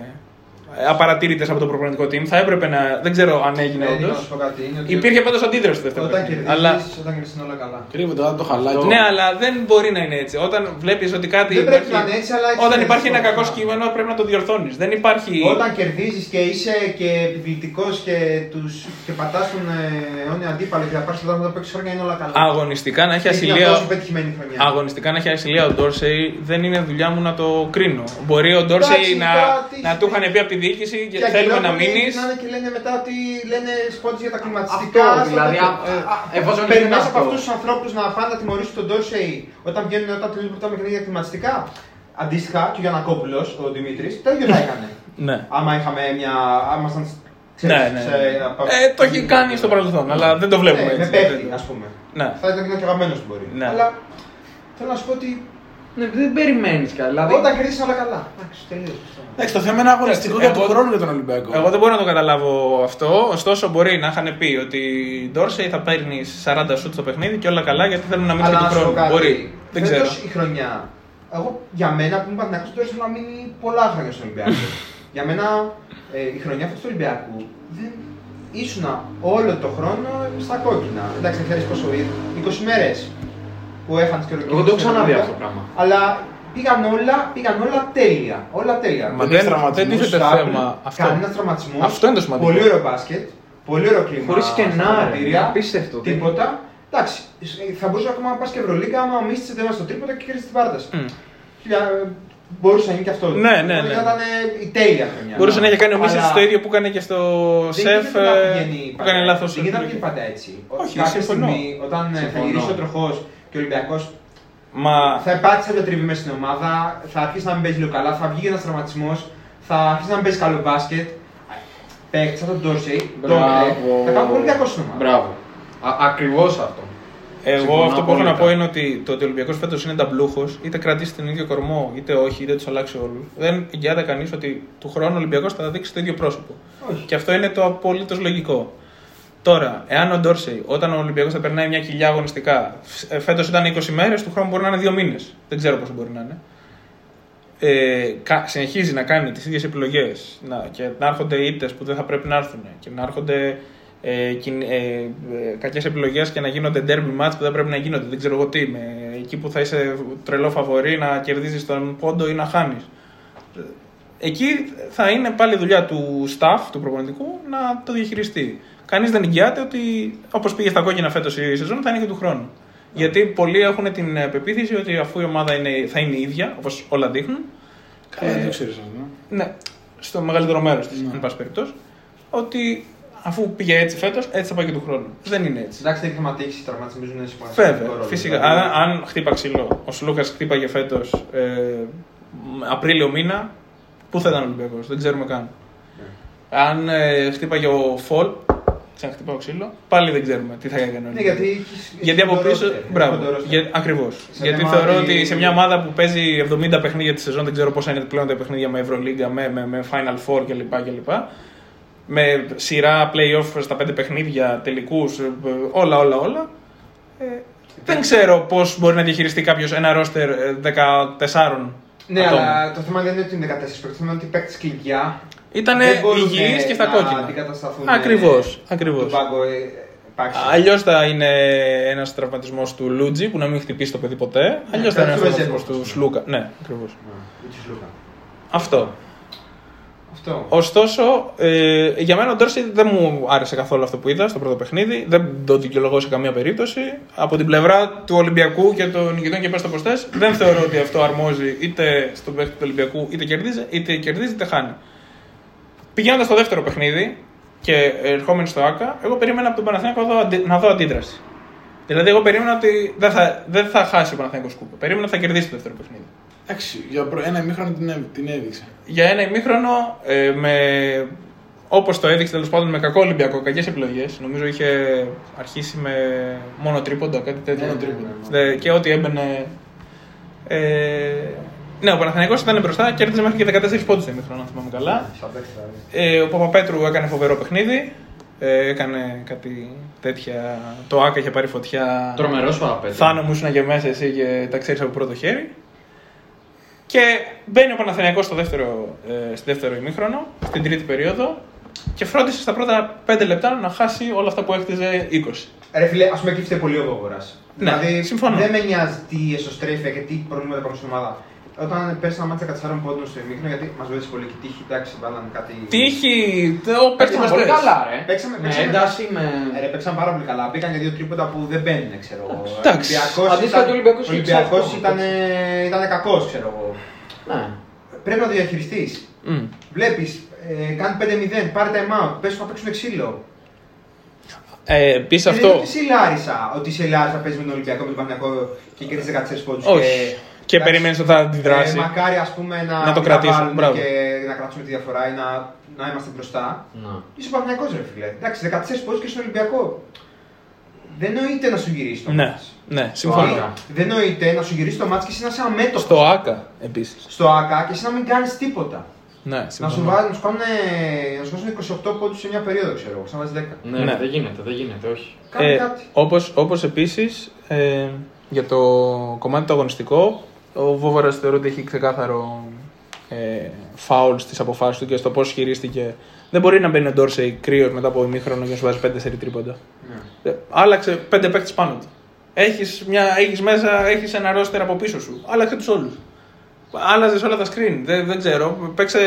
απαρατήρητες από το προπονητικό team. Θα έπρεπε να. Δεν ξέρω αν έγινε Ε, όντω. να σου πω κάτι, είναι ότι Υπήρχε πάντως αντίδραση στο δεύτερο Όταν παιχνίδι. κερδίζεις, Αλλά... όταν κερδίζεις είναι όλα καλά. Κρύβεται τώρα το χαλάκι. Ναι, αλλά δεν μπορεί να είναι έτσι. Όταν βλέπεις ότι κάτι. Δεν πρέπει να είναι έτσι, αλλά έτσι Όταν είναι. υπάρχει ένα Σωστά. κακό κείμενο, πρέπει να το διορθώνεις. Δεν υπάρχει. Όταν κερδίζεις και είσαι και επιβλητικός και, τους, και πατάς τον ε, αιώνιο αντίπαλο και θα πάρεις το δάχτυλο από 6 χρόνια είναι όλα καλά. Αγωνιστικά να έχει Είναι ασυλία. τόσο πετυχημένη χρονιά. Αγωνιστικά να έχει ασυλία ο Ντόρσεϊ δεν είναι δουλειά μου να το κρίνω. Μπορεί ο Ντόρσεϊ Εντάξει, να, τώρα τι- να του είχαν πει από τη διοίκηση και Και θέλουμε να αγγελόπουλοι μείνει. γυρνάνε και λένε μετά ότι λένε σπόντι για τα κλιματιστικά. Αυτό, στο δηλαδή, τέτοιο. α- α- Ε, εφόσον Περιμένεις γίνεται από αυτό. αυτούς τους ανθρώπους να πάνε να τιμωρήσουν τον Ντόρσεϊ όταν βγαίνουν όταν τελειώνουν πρώτα παιχνίδια για κλιματιστικά; Αντίστοιχα και ο Γιανακόπουλος, ο Δημήτρης, το ίδιο θα έκανε. Ναι. Άμα είχαμε μια. άμα ήμασταν. Ναι, ναι. Ε, το έχει κάνει στο παρελθόν, αλλά δεν το βλέπουμε Ναι, έτσι. με παίχτη, ας πούμε. Ναι. Θα ήταν και αγαπημένος του μπορεί. Ναι. Αλλά θέλω να σου πω ότι Ναι, δεν περιμένεις κάτι. Δηλαδή, όταν κερδίσει όλα καλά. Εντάξει, τελείωσε. Εντάξει, το θέμα είναι αγωνιστικό για τον Εγώ- χρόνο για τον Ολυμπιακό. Εγώ δεν μπορώ να το καταλάβω αυτό. Ωστόσο, μπορεί να είχαν πει ότι η Ντόρσεϊ θα παίρνει 40 σουτ στο παιχνίδι και όλα καλά γιατί θέλουν να μείνει Αλλά και να του σου πω χρόνου. κάτι. Μπορεί. Δεν ξέρω. Φέτος η χρονιά. Εγώ για μένα που είμαι Παναθηναϊκός τώρα θέλω να μείνει πολλά χρόνια στον Ολυμπιακό. για μένα ε, η χρονιά αυτή του Ολυμπιακού δεν ήσουν όλο το χρόνο στα κόκκινα. Εντάξει, δεν ξέρεις πόσο είναι. 20 μέρες που έχανε και Εγώ το έχω ξαναδεί αυτό το πράγμα. Αλλά πήγαν όλα, πήγαν όλα τέλεια. Όλα τέλεια. Μα Δεν δεν, έχει τραυματισμούς, δεν τίθεται Στάπλ, θέμα αυτό. Κανένας τραυματισμός. Αυτό είναι το σημαντικό. Πολύ ωραίο μπάσκετ. Πολύ ωραίο κλίμα. Χωρίς στα κενά, ρε. κρατήρια. Απίστευτο. Τίποτα. Εντάξει, θα μπορούσε ακόμα να πας και Ευρωλίγκα άμα ο Μίστη δεν στο τρίποτα και κέρδισε την παράταση. Μμ. Χιλιά- Μπορούσε να είναι και αυτό. Ναι, ναι, ναι. Θα ήταν η τέλεια χρονιά. Μπορούσε να έχει κάνει ο Μίσης Αλλά το ίδιο που έκανε και στο δεν σεφ γίνεται να ε, πηγαίνει που πάντα έκανε έτσι. λάθος. Δεν γίνεται να πηγαίνει πάντα έτσι. Όχι, Κάποια συμφωνώ. στιγμή, όταν ε, θα Συμφωνώ. γυρίσει ο τροχός και ο Ολυμπιακός Μα θα υπάρξει κάποια τριβή μέσα στην ομάδα, θα αρχίσει να μην παίζει λίγο καλά, θα βγει ένας τραυματισμός, θα αρχίσει να μην παίζει καλό μπάσκετ. Παίχτη σαν τον Ντόρσεϊ, Μπράβο. θα κάνουν πολύ κακό στην ομάδα. Μπράβο. Ακριβώς αυτό. εγώ Συμφωνώ αυτό που έχω να απόλυτα. πω είναι ότι το ότι ο Ολυμπιακός φέτος είναι ταμπλούχος, είτε κρατήσει τον ίδιο κορμό, είτε όχι, είτε τους αλλάξει όλους. Δεν εγγυάται κανείς ότι του χρόνου ο Ολυμπιακός θα δείξει το ίδιο πρόσωπο. Όχι. Και αυτό είναι το απολύτως λογικό. Τώρα, εάν ο Ντόρσεϊ, όταν ο Ολυμπιακός θα περνάει μια κοιλιά αγωνιστικά, φέτος ήταν 20 μέρες, του χρόνου μπορεί να είναι 2 μήνες. Δεν ξέρω πόσο μπορεί να είναι. Ε, κα- συνεχίζει να κάνει τις ίδιες επιλογές και να έρχονται ήττες που δεν θα πρέπει να έρθουν και να έρχονται ε, κιν- ε, ε, κακές επιλογές και να γίνονται derby match που δεν πρέπει να γίνονται. Δεν ξέρω εγώ τι. Με, εκεί που θα είσαι τρελό φαβορή να κερδίζεις τον πόντο ή να χάνεις. Εκεί θα είναι πάλι δουλειά του staff, του προπονητικού, να το διαχειριστεί. Κανείς δεν εγγυάται ότι όπως πήγε στα κόκκινα φέτος η σεζόν θα είναι και του χρόνου. Γιατί πολλοί έχουν την ε, πεποίθηση ότι αφού η ομάδα είναι, θα είναι ίδια, όπως όλα δείχνουν, Καλά, Ε, δεν το ξέρεις αυτό. ναι, στο μεγαλύτερο μέρος της, εν πάση περιπτώσει, ότι αφού πήγε έτσι φέτος, έτσι θα πάει και του χρόνου. Δεν είναι έτσι. Εντάξει, δεν έχει θέμα τύχη, οι τραυματισμοί παίζουν σημαντικό Βέβαια, ρόλο. φυσικά. Δηλαδή, Αν, αν χτύπα ξύλο, ο Σλούκας χτύπαγε φέτος ε, Απρίλιο μήνα, πού θα ήταν ο Ολυμπιακός, δεν ξέρουμε καν. Αν ε, χτύπαγε ο Φολ, ξαναχτυπάω ξύλο, πάλι δεν ξέρουμε τι θα έκανε ο Ναι, Ολυμπιακός. γιατί έχεις- Γιατί έχεις από το πίσω. roster, έχεις Μπράβο. το roster. Για, Ακριβώς. Σε Γιατί θέμα θεωρώ ότι- ότι σε μια ομάδα που παίζει 70 παιχνίδια τη σεζόν, δεν ξέρω πόσα είναι πλέον τα παιχνίδια με Ευρωλίγκα, με, με, με Final Four κλπ. κλπ. Με σειρά playoff στα 5 παιχνίδια, τελικούς, όλα, όλα, όλα. Ε, δεν ξέρω πώς μπορεί να διαχειριστεί κάποιος ένα ρόστερ ε, 14 Ναι, ατόμων. αλλά το θέμα δεν είναι ότι είναι 14 παίκτες, το θέμα είναι ότι οι παίκτες κλειδιά Ήταν δεν μπορούν, υγιείς και στα να κόκκινα. αντικατασταθούν, Ακριβώς. ε, Ακριβώς. τον πάγκο ε, υπάρξει. Αλλιώς θα είναι ένας τραυματισμός του Λούτζι που να μην χτυπήσει το παιδί ποτέ. Αλλιώς θα είναι ένας κάτι του τραυματισμός Βεζέγκοφ, του ας Σλούκα. Ναι, ακριβώς. Ναι, της Λούκα. Αυτό. Αυτό. Ωστόσο, ε, για μένα ο Ντόρσι δεν μου άρεσε καθόλου αυτό που είδα στο πρώτο παιχνίδι. Δεν το δικαιολογώ σε καμία περίπτωση. Από την πλευρά του Ολυμπιακού και των νικητών και πες το πως θες, δεν θεωρώ ότι αυτό αρμόζει είτε στον παίκτη του Ολυμπιακού είτε κερδίζει, είτε κερδίζει είτε χάνει. Πηγαίνοντας στο δεύτερο παιχνίδι και ερχόμενοι στο ΑΚΑ, εγώ περίμενα από τον Παναθηναϊκό να δω αντι- να δω αντίδραση. Δηλαδή, εγώ περίμενα ότι δεν θα, δεν θα χάσει ο Παναθηναϊκός κούπα. Περίμενα ότι θα κερδίσει το δεύτερο παιχνίδι. Εντάξει, για προ- ένα ημίχρονο την, έβ- την έδειξε. για ένα ημίχρονο ε, με. Όπως το έδειξε τέλος πάντων με κακό Ολυμπιακό, κακές επιλογές. Νομίζω είχε αρχίσει με μόνο τρίποντα, κάτι τέτοιο. Μόνο τρίποντα, Δε- και ό,τι έμπαινε. Ε, ναι, ο Παναθηναϊκός ήταν μπροστά, κέρδιζε μέχρι και 14 πόντους το ημίχρονο, αν θυμάμαι καλά. Σαν παίκτης, δηλαδή. Ε, ο Παπαπέτρου έκανε φοβερό παιχνίδι. Ε, έκανε κάτι τέτοια. Το Άκα είχε πάρει φωτιά. Τρομερός παραπέτει. Θάνο μου ήσουν και μέσα εσύ και τα ξέρεις από πρώτο χέρι. Και μπαίνει ο Παναθηναϊκός στο δεύτερο, ε, στο δεύτερο ημίχρονο, στην τρίτη περίοδο και φρόντισε στα πρώτα 5 λεπτά να χάσει όλα αυτά που έχτιζε 20. Ρε φίλε, ας πούμε κλείστε πολύ ο Βόβορα. Ναι, δηλαδή, συμφωνώ. δεν με νοιάζει τι εσωστρέφεια και τι προβλήματα υπάρχουν στην ομάδα. Όταν πέρσι ένα μάτσα 14 πόντων στο ημίχρονο, γιατί μας βοήθησε πολύ και η τύχη, εντάξει, βάλανε κάτι. Τύχη, το Παίξαμε παίξαμε πολύ καλά, ρε. Παίξαμε, Με παίξαμε, ένταση, με. Ε, Ρε, παίξαν πάρα πολύ καλά. Μπήκαν και δύο τρίποτα που δεν μπαίνουν, ξέρω εγώ. Εντάξει. Αντίστοιχα του Ολυμπιακού Ο είχε Ολυμπιακός εξάρτητο. ήταν, ήταν κακός, ξέρω εγώ. Ναι. Πρέπει να το διαχειριστείς. Μμ. Βλέπεις, ε, κάνει 5-0, πάρε time out, πες να παίξουν ξύλο. Ε, Επίση Δεν αυτό. είναι ότι είσαι η Λάρισα, ότι είσαι η Λάρισα παίζει με τον Ολυμπιακό με τον Παναγιακό και κερδίζει 14 πόντους. Όχι. Και περιμένεις ότι θα αντιδράσει. Ε, μακάρι ας πούμε να, Να το μην κρατήσουμε, τα βάλουμε μπράβο. και να κρατήσουμε τη διαφορά ή να, να είμαστε μπροστά. Να. Είσαι Παναγιακό ρε φίλε. Εντάξει, 14 πόντους και στον Ολυμπιακό. Δεν νοείται να σου γυρίσει το Ναι, μάτς. ναι, συμφωνώ. Άκα. Δεν νοείται να σου γυρίσει το μάτς και εσύ να είσαι αμέτωπος. Στο ΑΚΑ επίσης. Στο ΑΚΑ και εσύ να μην κάνεις τίποτα. Ναι, Να σου, συμφωνώ. βάζουν, να σου κάνουν, να σου βάζουν 28 πόντους σε μια περίοδο, ξέρω εγώ, σαν να βάζεις 10. Ναι, Ναι. δεν γίνεται, δεν γίνεται, όχι. Κάνε Ε, κάτι. όπως, όπως επίσης ε, για το κομμάτι το αγωνιστικό ο Βόβαρας θεωρώ ότι έχει ξεκάθαρο ε, φάουλς στις αποφάσεις του και στο πώς χειρίστηκε δεν μπορεί να μπαίνει ο Ντόρσεϊ κρύος μετά από ημίχρονο και να σου βάζει 5-4 τρίποντα. Ναι. Ε, άλλαξε πέντε παίκτες πάνω του. Έχεις, μια, έχεις μέσα έχεις ένα ρόστερ από πίσω σου. Άλλαξε τους όλους. Άλλαζες όλα τα screen. Δεν, δεν ξέρω. Παίξε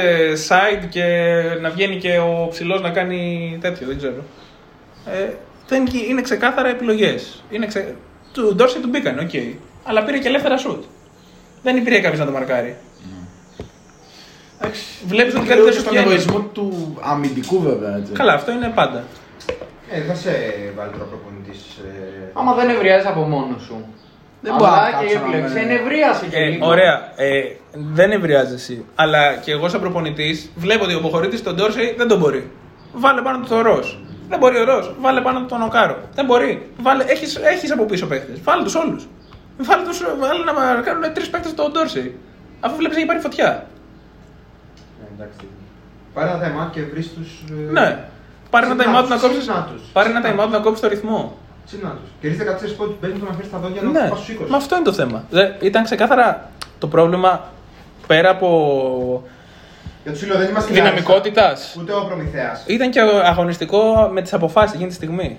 side και να βγαίνει και ο ψηλός να κάνει τέτοιο. Δεν ξέρω. Ε, δεν, είναι ξεκάθαρα επιλογές. Ξε... Του Ντόρσι του μπήκαν, οκ. Αλλά πήρε και ελεύθερα σουτ. Δεν υπήρχε κάποιος να το μαρκάρει. Βλέπεις ότι κάτι δεν σου στον βγαίνει. εγωισμό του αμυντικού βέβαια. Έτσι. Καλά, αυτό είναι πάντα. Ε, θα σε βάλει τώρα προπονητής. Ε, Άμα δεν ευριάζει από μόνος σου. Δεν μπορεί να Αλλά και η κάτσω να επιλογή με- ενευρίασε και Ε, λίγο. ωραία. Ε, δεν ευριάζεσαι. Αλλά και εγώ σαν προπονητής βλέπω ότι ο αποχωρητή τον Ντόρσεϊ δεν τον μπορεί. Βάλε πάνω του το Ρος. Δεν μπορεί ο Ρος. Βάλε πάνω του τον Οκάρο. Δεν μπορεί. Βάλε, έχεις, έχεις από πίσω παίχτε. Βάλε τους όλους. Βάλε, τους, βάλε να κάνουν τρεις παίχτε τον Ντόρσεϊ. Αφού βλέπεις έχει πάρει φωτιά. ε, εντάξει. Πάρε ένα θέμα και βρεις τους... ε, Ναι. Πάρε ένα Ξύπνα time out να τους, κόψει. ξύπνα τους. Πάρε ένα Ξύπνα time out να κόψεις το ρυθμό. Ξύπνα τους. Και ρίστε 14 πόντου παίζουν το να φέρεις τα δόντια να Ναι, πα στους 20. μα αυτό είναι το θέμα. Δε, ήταν ξεκάθαρα το πρόβλημα πέρα από Για τους λέω δεν είμαστε δυναμικότητας. Λάρισα, Ούτε ο Προμηθέας. Ήταν και αγωνιστικό με τις αποφάσεις εκείνη τη στιγμή.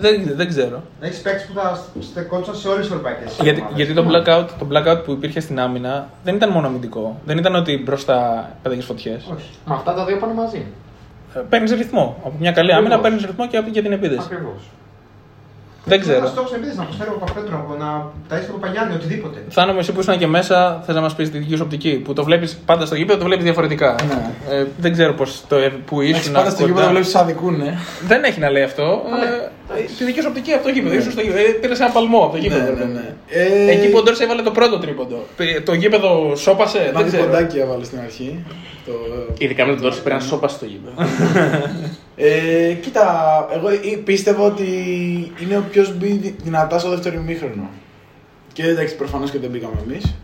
Δεν, δεν ξέρω. Έχεις παίξει που θα στεκόντουσαν σε όλες τις ευρωπαϊκές. Γιατί, γιατί το, blackout, το blackout που υπήρχε στην άμυνα δεν ήταν μόνο αμυντικό. Δεν ήταν ότι μπροστά πέταγες φωτιές. Όχι. Μα αυτά τα δύο πάνε μαζί. Παίρνεις ρυθμό. Από μια καλή άμυνα Ακριβώς. παίρνεις ρυθμό και από για την επίδεση. Ακριβώς. Δεν ξέρω. Ένα στόχο επίθεση να προσφέρει ο Παπαπέτρου από να ταΐσει τον Παπαγιάννη, οτιδήποτε. Θάνο, εσύ που ήσουν και μέσα, θες να μας πεις τη δική σου οπτική. Που το βλέπεις πάντα στο γήπεδο, το βλέπεις διαφορετικά. Ναι. Ε, δεν ξέρω πώς το, που Έχεις ήσουν. πάντα στο κοντά. γήπεδο να βλέπεις αδικού, ναι. Δεν έχει να λέει αυτό. Ε, τη δική σου οπτική από το γήπεδο. Ήσουν στο γήπεδο. Πήρες ένα παλμό από το γήπεδο. Ναι, ρε ναι, παιδί. ναι. Ε, Εκεί που ο Ντόρση έβαλε το πρώτο τρίποντο. Πε- Το γήπεδο σώπασε. Ένα Δεν ξέρω. διποντάκι έβαλε στην αρχή. Το... Ειδικά με τον Τόρση πρέπει να σώπα στο γήπεδο. Ε, κοίτα, εγώ ε, πίστευα ότι είναι ο πιο μπει δυνατάς στο δεύτερο ημίχρονο. Και εντάξει, προφανώς και δεν μπήκαμε εμείς.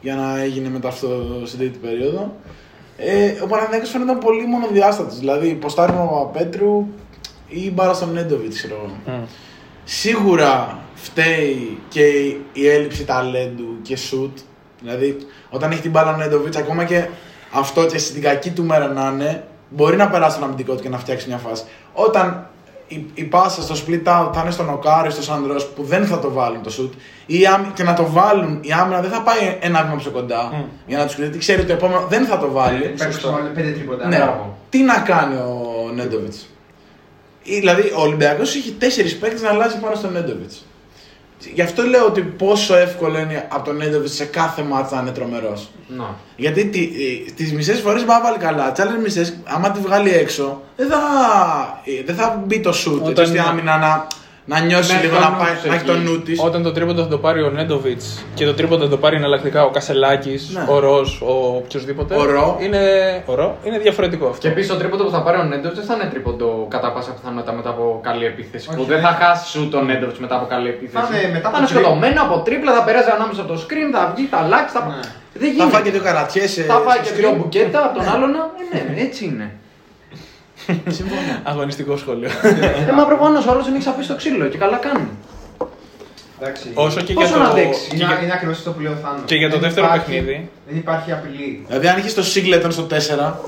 Για να έγινε μετά αυτό στην τρίτη περίοδο. Ε, ο Παναθηναϊκός φαίνονταν πολύ μονοδιάστατος. Δηλαδή, ποστάριμα ο Παπαπέτρου ή μπάρα στον Νέντοβιτς, ξέρω εγώ. Μμ. Σίγουρα φταίει και η έλλειψη ταλέντου και σουτ. Δηλαδή, όταν έχει την μπάλα ο Νέντοβιτς, ακόμα και αυτό και στην κακή του μέρα να είναι, μπορεί να περάσει τον αμυντικό του και να φτιάξει μια φάση. Όταν η, η πάσα στο split out θα είναι στον Οκάρο ή στο Σαντρό που δεν θα το βάλουν το σουτ, ή η άμυ- και να το βάλουν, η άμυνα δεν θα πάει ένα βήμα πιο κοντά για να τους κρίνει. ξέρει ότι το επόμενο δεν θα το βάλει. Παίξει πέντε τρίποτα. Ναι. Μπράβο. Τι να κάνει ο Νέντοβιτς; Δηλαδή, ο Ολυμπιακός έχει τέσσερις παίκτες να αλλάζει πάνω στον Νέντοβιτς. Γι' αυτό λέω ότι πόσο εύκολο είναι από τον Νέντοβιτ σε κάθε μάτσα να είναι τρομερός. Να. Γιατί τι, τις μισές φορές μπορεί να βάλει καλά. Τις άλλες μισές, άμα τη βγάλει έξω, δεν θα, ε, δεν θα μπει το σουτ. Όταν- Έτσι ώστε η άμυνα να, να νιώσει Ναι, λίγο, το να, νου πάει, της να έχει εκεί. το νου της. Όταν το τρίποντο θα το πάρει ο Νέντοβιτς και το τρίποντο θα το πάρει εναλλακτικά ο Κασελάκης, Ναι. ο Ρος, ο οποιοδήποτε. Ο Ρο. Είναι, ο Ρο. είναι διαφορετικό αυτό. Και επίσης το τρίποντο που θα πάρει ο Νέντοβιτς δεν θα είναι τρίποντο κατά πάσα πιθανότητα μετά από καλή επίθεση. Όχι. Που δεν θα χάσει σου τον Νέντοβιτς μετά από καλή επίθεση. Θα είναι μετά από θα είναι τρίπ- σκοτωμένο από τρίπλα, θα περάσει ανάμεσα από το screen, θα βγει, θα αλλάξει. Θα... Ναι. Δεν Θα γίνεται. φάει και δύο καρατιές. Θα φάει και δύο μπουκέτα από τον άλλον. Ε, ναι, έτσι είναι. Συμφωνώ. Αγωνιστικό σχόλιο. Ε, μα προφανώς ο άλλο δεν έχει αφήσει το ξύλο και καλά κάνει. Εντάξει. Όσο και για Πόσο το, να αντέξει. και Είναι, για- είναι ακριβώς αυτό που λέει ο Θάνο. και για το Δεν δεύτερο υπάρχει- παιχνίδι. Δεν υπάρχει απειλή. Δηλαδή, αν είχες το Σίγκλετον στο 4,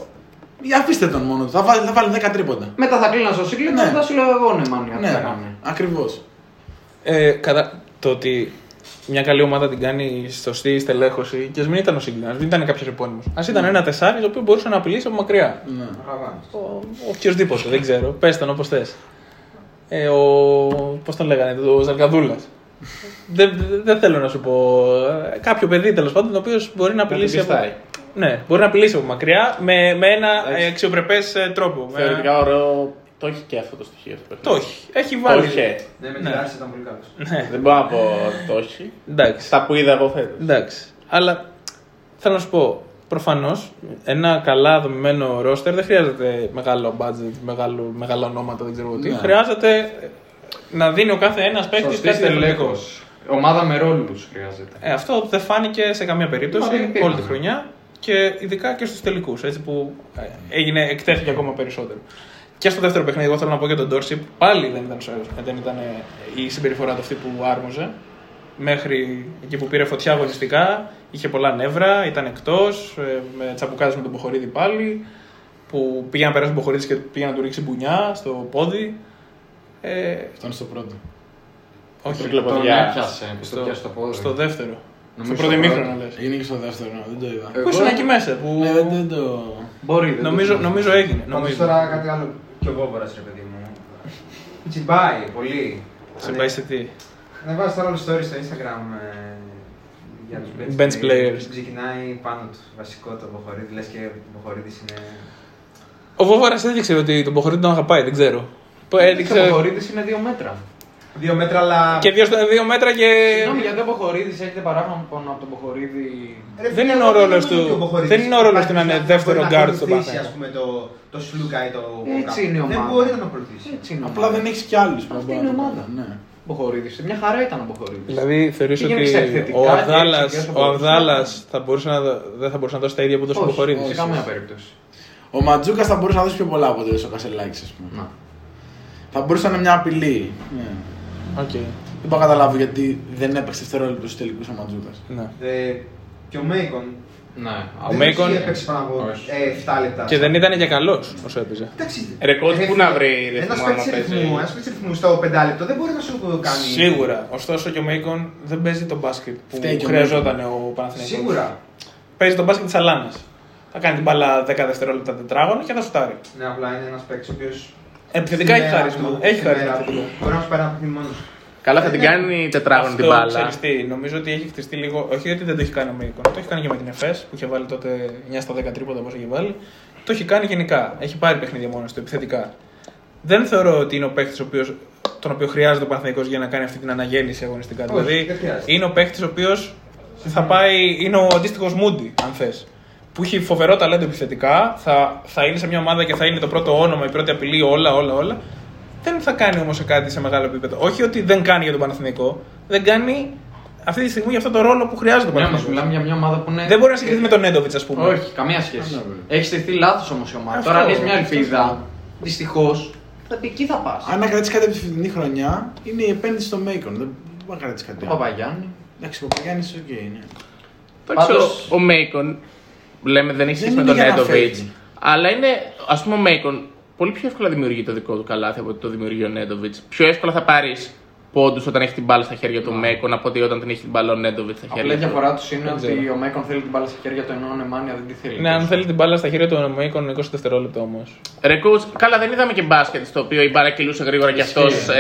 για αφήστε τον μόνο του. Θα βάλει, θα βάλει 10 τρίποντα. Μετά θα κλείνα στο σύγκλιτο Ναι. και θα σου λέω εγώ ναι, μάνι, Ναι, θα κάνει. ακριβώς. Ε, κατά, το ότι μια καλή ομάδα την κάνει σωστή στελέχωση και ας μην ήταν ο Σίγκλιν, α μην ήταν κάποιος επώνυμος. Α ήταν ένα τεσάρι το οποίο μπορούσε να απειλήσει από μακριά. Ναι. Παραβάνεις. Ο, οποιοδήποτε, δεν ξέρω. Πες τον όπως θες. Ε, ο. Πώς τον λέγανε, ο Ζαρκαδούλα. δεν, δεν- δεν θέλω να σου πω. ε, Κάποιο παιδί τέλος πάντων το οποίος μπορεί να απειλήσει. από... πιστάει. Ναι, μπορεί να απειλήσει από μακριά με, με ένα Εντάξει. αξιοπρεπές τρόπο. Με- Θεωρητικά ωραίο. Το έχει και αυτό το στοιχείο. στο Το παιχνίδι. έχει. Έχει Το βάλει. είχε. Ναι, με Ναι. τη Λάρισα ήταν πολύ καλός. Ναι, Δεν μπορώ να πω ότι το έχει. εντάξει. Στα που είδα εγώ φέτος. Εντάξει. Αλλά θέλω να σου πω, προφανώς ένα καλά δομημένο ρόστερ δεν χρειάζεται μεγάλο budget, μεγάλο, μεγάλα ονόματα, δεν ξέρω εγώ τι. Ναι. Χρειάζεται να δίνει ο κάθε ένας παίκτης Σωστή κάτι διαφορετικό. στελέχος. Ομάδα με ρόλους χρειάζεται. Ε, αυτό δεν φάνηκε σε καμία περίπτωση Μα δεν υπήρχαν. όλη τη χρονιά και ειδικά και στους τελικούς. Έτσι που ε, έγινε, εκτέθηκε ακόμα περισσότερο. Και στο δεύτερο παιχνίδι, εγώ θέλω να πω για τον Ντόρση, πάλι δεν ήταν, σωστός, δεν ήταν ε, η συμπεριφορά του αυτή που άρμοζε. Μέχρι εκεί που πήρε φωτιά αγωνιστικά, είχε πολλά νεύρα, ήταν εκτός, με τσαμπουκάδε με τον Μποχορίδη πάλι. Που πήγε να περάσει τον Μποχορίδης και πήγε να του ρίξει μπουνιά στο πόδι. Ε, Ήταν στο πρώτο. όχι, Τρίκλα Τον ποδιά. έπιασε, που το στο, πιάσε το πόδι. στο δεύτερο. Νομίζω στο πρώτο στο ημίχρονο πρώτο. λες. Είναι και στο δεύτερο, ναι, δεν το είδα. Εγώ- Πού ήσουν εκεί μέσα, που Ναι, δεν, δεν το. Μπορεί, δεν το νομίζω, θυμάμαι. νομίζω έγινε. Πάντως Νομίζω. τώρα κάτι άλλο πιο βόβορα, ρε παιδί μου. Τσιμπάει πολύ. Σε πάει σε τι; Να βάζει τώρα όλο story στο Instagram ε, για τους Bench players. Ξεκινάει πάνω τους βασικό το Μποχορίδη, λες και ο Μποχορίδη είναι. Ο Βόβαρα έδειξε ότι τον Μποχορίδη τον αγαπάει, δεν ξέρω. Που Ο Έδειξε. Ποχορίδης είναι δύο μέτρα. Δύο μέτρα, αλλά. Και δύο, στα- δύο μέτρα και. Συγγνώμη, γιατί ο Ποχορίδης έχετε παράπονο από τον Ποχορίδη. Ρε δεν φίλε, είναι εγώ ο ρόλος νομίζω του- ότι ο Μποχορίδης δεν είναι ο ρόλος του να είναι υπάρχει δεύτερο να guard στο ακολουθήσει, Παναθηναϊκό. ας πούμε, το, το Σλούκα ή το Έτσι Κόκα. είναι η Δεν ομάδα. μπορεί να τον ακολουθήσει. Έτσι είναι. Απλά δεν έχεις κι άλλους. Αυτή είναι η ομάδα. Ναι. Ποχορίδης. Μια χαρά ήταν ο Ποχορίδης. Δηλαδή θεωρείς Πήγαινε ότι εξαιρετικά ο και Αβδάλας, έτσι και όσο ο μπορούσε. Αβδάλας θα μπορούσε να, δω- δεν θα μπορούσε να δώσει τα ίδια που δώσει ο Όχι, Μποχορίδης. σε καμία περίπτωση. Ο Ματζούκας θα μπορούσε να δώσει πιο πολλά από το Κασελάκης, ας πούμε. Να. Θα μπορούσε να είναι μια απειλή. Ναι. Οκ. Δεν μπορώ να καταλάβω γιατί δεν έπαιξε δευτερόλεπτο στους τελικούς ο Ματζούκας. Ναι. Ε, και ο Μέικον. Ναι. δεν Μέικον- έχει έπαιξε πάνω από Όχι. ε, 7 λεπτά. Και δεν ήταν και καλός όσο έπαιζε. Εντάξει. Ρε, coach, Ε, πού να βρει Ένα ρυθμό παίκτης άμα παίζει. ρυθμού, ένας παίκτης ρυθμού στο 5 λεπτό δεν μπορεί να σου κάνει. Σίγουρα. Ωστόσο και ο Μέικον δεν παίζει τον μπάσκετ που Φταίει και ο χρειαζόταν ο Παναθηναϊκός. Σίγουρα. Παίζει τον μπάσκετ της Αλάνας. Θα κάνει την μπάλα 10 δευτερόλεπτα τετράγωνο και θα σουτάρει. Ναι, απλά είναι ένας παίκτης ο οποίο. Επιθετικά έχει χάρισμα. Έχει χάρισμα. επιθετικά. Μπορεί να σου πάρει ένα παιχνίδι μόνο. Καλά, θα την κάνει τετράγωνη την Αυτό, μπάλα. ξέρεις τι, νομίζω ότι έχει χτιστεί λίγο. Όχι ότι δεν το έχει κάνει ο Μέικονς. Το έχει κάνει και με την ΕΦΕΣ που είχε βάλει τότε 9 στα 10 τρίποτα όπως είχε βάλει. Το έχει κάνει γενικά. Έχει πάρει παιχνίδια μόνος του επιθετικά. Δεν θεωρώ ότι είναι ο παίκτης τον οποίο χρειάζεται ο Παναθηναϊκός για να κάνει αυτή την αναγέννηση αγωνιστικά. Όχι, δηλαδή δεν χρειάζεται. είναι ο παίκτης ο οποίος θα πάει, είναι ο αντίστοιχος Μούντι, αν θες. Που έχει φοβερό ταλέντο επιθετικά, θα, θα είναι σε μια ομάδα και θα είναι το πρώτο όνομα, η πρώτη απειλή, όλα, όλα, όλα. Δεν θα κάνει όμως κάτι σε μεγάλο επίπεδο. Όχι ότι δεν κάνει για τον Παναθηναϊκό, δεν κάνει αυτή τη στιγμή για αυτό το ρόλο που χρειάζεται ο Ναι, όμω Παναθηναϊκός. μιλάμε για μια ομάδα που είναι. Δεν μπορεί να συγκριθεί με τον Νέντοβιτς, ας πούμε. Όχι, καμία σχέση. Έχει στηθεί λάθος όμως η ομάδα. Αυτό, Τώρα αν έχει μια αυτό. ελπίδα, δυστυχώς, θα πει εκεί θα πας. Αν να κρατήσεις κάτι από τη φετινή χρονιά, είναι η επένδυση στο Μέικον. Δεν μπορεί να κρατήσεις κάτι. Ο Παπαγιάννης. Εντάξει, ο Παπαγιάννης, οκ, ναι. Εντάξει, Πάντως- ο, ο Μέικον, λέμε δεν έχεις Δεν σχέση με είναι τον για να Νέντοβιτς. φεύγει. Αλλά είναι, ας πούμε, ο Μέικον πολύ πιο εύκολα δημιουργεί το δικό του καλάθι από ότι το δημιουργεί ο Νέντοβιτς. Πιο εύκολα θα πάρεις πόντους όταν έχει την μπάλα στα χέρια του Μέικον από ότι όταν την έχει την μπάλα ο Νέντοβιτς στα Απλά η χέρια του. διαφορά τους είναι Δεν ότι ξέρω. ο Μέικον θέλει την μπάλα στα χέρια του ενώ ο Νεμάνια δεν τη θέλει. Ναι, αν θέλει την μπάλα στα χέρια του ο Μέικον 20 δευτερόλεπτα όμως. Ρε coach, καλά δεν είδαμε και μπάσκετ στο οποίο η μπάλα κυλούσε γρήγορα και αυτός Ισχύει.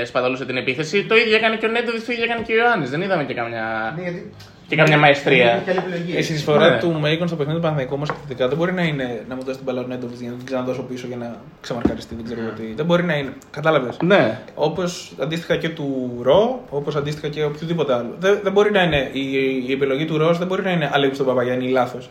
ε, σπαταλούσε την επίθεση. Το ίδιο έκανε και ο Νέντοβιτς, το ίδιο έκανε και ο Ιωάννης. Δεν είδαμε και καμιά, Ναι, γιατί. Και καμιά δεν μαεστρία. έχει άλλη επιλογή. Η συνεισφορά Ναι. του Μέικον στο παιχνίδι του Παναθηναϊκού όμως επιθετικά δεν μπορεί να είναι να μου δώσεις την μπάλα ο Νέντοβιτς για να την ξαναδώσω πίσω για να ξεμαρκαριστεί. Δεν ξέρω τι. Δεν μπορεί να είναι. Κατάλαβες. Ναι. Όπως αντίστοιχα και του Ρο, όπως αντίστοιχα και οποιοδήποτε άλλο. Δεν, δεν μπορεί να είναι η, η επιλογή του Ρος, δεν μπορεί να είναι αλέγει στον Παπαγιάννη ή λάθος.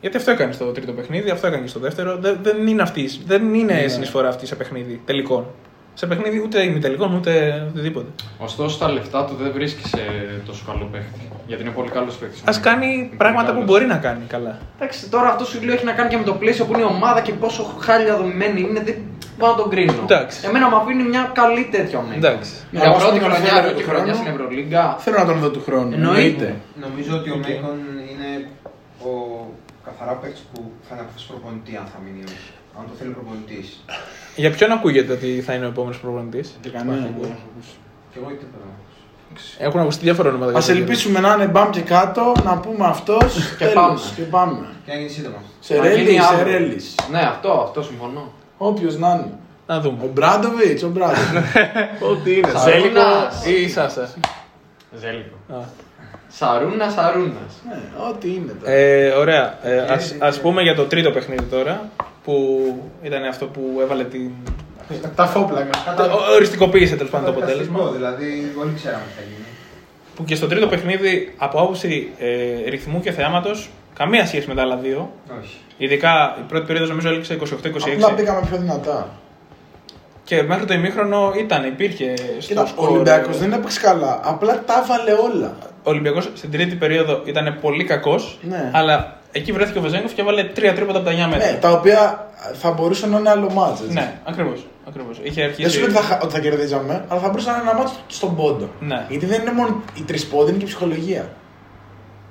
Γιατί αυτό έκανε στο τρίτο παιχνίδι, αυτό έκανε και στο δεύτερο. Δεν, δεν είναι, αυτή, δεν είναι συνεισφορά αυτή σε παιχνίδι τελικών. Σε παιχνίδι ούτε ημιτελικών ούτε οτιδήποτε. Ωστόσο τα λεφτά του δεν βρίσκει σε τόσο καλό παίχτη. Γιατί είναι πολύ καλός παίχτη. Α κάνει πράγματα που μπορεί να κάνει καλά. Εντάξει, τώρα αυτό σου λέω έχει να κάνει και με το πλαίσιο που είναι η ομάδα και πόσο χάλια δομημένη είναι. Δεν μπορώ να τον κρίνω. Εντάξει. Εμένα μου αφήνει μια καλή τέτοια ομάδα. Εντάξει. Για Εγώ πρώτη στον χρονιά, Ευρωλίγκα πρώτη του χρονιά χρόνου. στην Ευρωλίγκα. Θέλω να τον δω του χρόνου. Εννοείται. Νομίζω ότι ο Μέικον είναι ο καθαρά παίκτης που θα είναι απόφαση προπονητή αν θα μείνει ή όχι. Αν το θέλει προπονητής. Για ποιον ακούγεται ότι θα είναι ο επόμενος προπονητής; Και κανένα. Και εγώ τίποτα. Έχουν ακουστεί διάφορα ονόματα. Α ελπίσουμε να είναι μπαμ και κάτω, να πούμε αυτός Και πάμε. Και πάμε. Και να γίνει σύντομα. Να Σερέλη, γίνει αύριο. Σερέλη. Ναι, αυτό, αυτό συμφωνώ. Όποιος να είναι. Να Ο δούμε. Μπράντοβιτς, ο Μπράντοβιτς. Ό,τι είναι. Ζέλικος Σαρούνας. ή Σάσα. Ζέλικο. Α. Σαρούνα, σαρούνας. Ναι, ό,τι είναι τώρα. Ε, ωραία. Ε, ας, ας πούμε για το τρίτο παιχνίδι τώρα, που ήταν αυτό που έβαλε την... Τα φόπλακα. Ο- Οριστικοποίησε τέλος πάντων το αποτέλεσμα. Καταστατικό, Δηλαδή, όλοι ξέραμε τι θα γίνει. Που και στο τρίτο παιχνίδι, από άποψη ε, ρυθμού και θεάματος, καμία σχέση με τα άλλα δύο. Όχι. Ειδικά η πρώτη περίοδος νομίζω έληξε 28-26. Απλά πήγαμε πιο δυνατά. Και μέχρι το ημίχρονο ήταν, υπήρχε στο Κοίτα, ο σκορ, Ολυμπιακός ε, δεν έπαιξε καλά. Απλά τα έβαλε όλα. Ο Ολυμπιακός στην τρίτη περίοδο ήταν πολύ κακός. Ναι. Αλλά εκεί βρέθηκε ο Βεζέγκοφ και έβαλε τρία τρίποτα από τα 9 μέτρα. Ναι, τα οποία θα μπορούσαν να είναι άλλο μάτς. έτσι. Ναι, ακριβώς. Ακριβώς. Είχε Δεν αρχίσει. σου λέω ότι θα, χα- ότι θα κερδίζαμε, αλλά θα μπορούσαν να είναι ένα μάτσο στον πόντο. Ναι. Γιατί δεν είναι μόνο οι τρεις πόντοι, είναι και η ψυχολογία.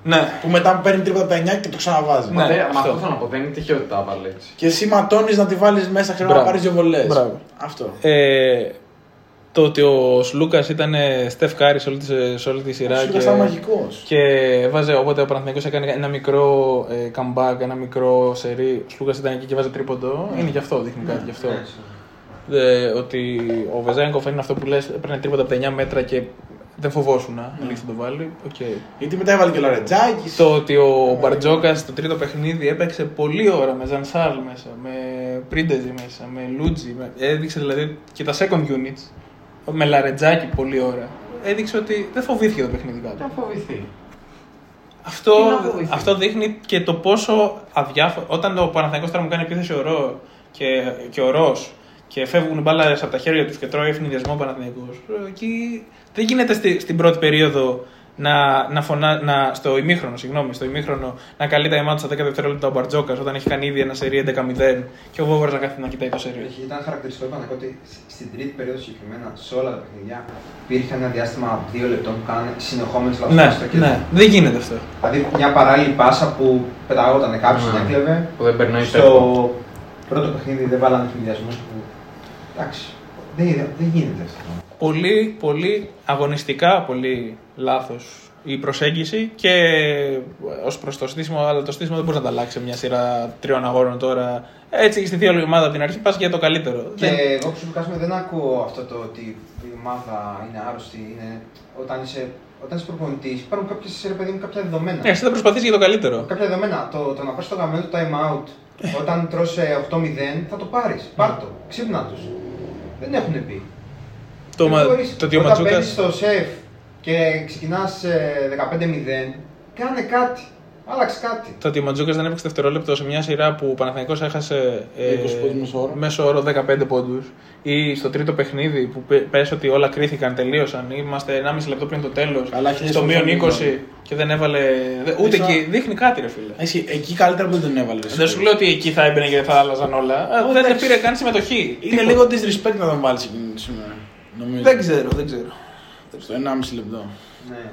Ναι. Που μετά παίρνει τρίποτα από τα 9 και το ξαναβάζει. Ναι. Μα δεν- αυτό. μα αυτό θέλω να πω, δεν είναι τυχαίο ότι τα έβαλε έτσι. Και εσύ ματώνεις να τη βάλεις μέσα, ξέρω να Μπράβο. πάρεις δύο βολές. Μπράβο. Αυτό. Ε, το ότι ο Σλούκας ήταν Στεφ Κάρη σε όλη τη, σε όλη τη σειρά. Σου ήταν μαγικός. και βάζε, όποτε ο Παναθηναϊκός έκανε ένα μικρό ε, comeback, ένα μικρό σερί, ο Σλούκας ήταν εκεί και βάζε τρίποντο. Είναι γι' αυτό, δείχνει κάτι γι' αυτό. Ε, ότι ο Βεζέγκοφ είναι αυτό που λες, έπαιρνε τρίποτα από τα 9 μέτρα και δεν φοβόσουν να λήξει να το βάλει. Okay. Γιατί μετά έβαλε και ο Λαρετζάκης. Το ότι ο Μπαρτζόκας στο τρίτο παιχνίδι έπαιξε πολλή ώρα με Ζανσάρλ μέσα, με Πρίντεζι μέσα, με Λούτζι. Με... Έδειξε δηλαδή και τα second units με Λαρετζάκι πολλή ώρα. Έδειξε ότι δεν φοβήθηκε το παιχνίδι κάτω. Δεν φοβηθεί. Αυτό, Τι να φοβηθεί; αυτό δείχνει και το πόσο αδιάφορο. Όταν το Παναθηναϊκός τώρα μου κάνει επίθεση ο Ρο και, και ο Ρος και φεύγουν μπάλα από τα χέρια τους και τρώει ευνηδιασμό ο Παναθηναϊκός, ε, εκεί δεν γίνεται στη, στην πρώτη περίοδο να, να, φωνα... να στο ημίχρονο, συγγνώμη, στο ημίχρονο να καλεί τα ημάτια στα 10 δευτερόλεπτα ο Μπαρτζόκας όταν έχει κάνει ήδη ένα σερί 11-0 και ο Βόβορα να κάθεται να κοιτάει το σερί. Είχε- Ήταν χαρακτηριστικό είπα, ότι στην τρίτη περίοδο συγκεκριμένα σε όλα τα παιχνίδια υπήρχε ένα διάστημα δύο λεπτών που κάνανε συνεχόμενες λάθος Ναι, στο κέντρο. ναι, δεν γίνεται αυτό. Δηλαδή μια παράλληλη πάσα που πεταγόταν κάποιος Ναι. την έκλεβε. Που δεν περνάει Στο στο. πρώτο παιχνίδι δεν βάλανε ευνηδιασμού που. Εντάξει. Δεν, δεν γίνεται αυτό. Πολύ, πολύ αγωνιστικά, πολύ λάθος η προσέγγιση και ως προς το στήσιμο, αλλά το στήσιμο δεν μπορεί να τα αλλάξει σε μια σειρά τριών αγώνων τώρα. Έτσι έχει στηθεί όλη η ομάδα από την αρχή, πας για το καλύτερο. Και Δεν- εγώ προσωπικά σου δεν ακούω αυτό το ότι η ομάδα είναι άρρωστη. Είναι... Όταν είσαι, όταν είσαι προπονητής, υπάρχουν κάποιες, ρε παιδί μου, κάποια δεδομένα. Ναι, εσύ θα προσπαθεί για το καλύτερο. Κάποια δεδομένα. Το, το να πάρει το γαμμένο του time out όταν τρως ε, 8-0 θα το πάρεις. Πάρ το. Ξύπνα τους. Δεν έχουν πει. Το, Δεν μα- μπορείς. το ότι ο Όταν Ματσούκας. παίζεις στο σεφ και ξεκινάς 15-0, κάνε κάτι. Άλλαξε κάτι. Το ότι ο Ματζούκας δεν έπαιξε δευτερόλεπτο σε μια σειρά που ο Παναθηναϊκός έχασε ε, 20 πόντους μέσο όρο. μέσο όρο 15 πόντους ή στο τρίτο παιχνίδι που πε- πες ότι όλα κρίθηκαν, τελείωσαν. Είμαστε 1,5 λεπτό πριν το τέλος. Καλά, χίλιες Στο φορές μείον δεν 20 και δεν έβαλε. δε- Ούτε Ίσα- εκεί. Δείχνει κάτι, ρε φίλε. Εσύ, εκεί καλύτερα που δεν τον έβαλες. Δεν σου λέω ότι εκεί θα έμπαινε και θα άλλαζαν όλα. Ε, δεν εντάξει. πήρε καν συμμετοχή. Είναι Τίποτα. λίγο disrespect να τον βάλεις εκείνη σήμερα. Νομίζω. Δεν ξέρω, δεν ξέρω. Στο 1,5 λεπτό. Ναι.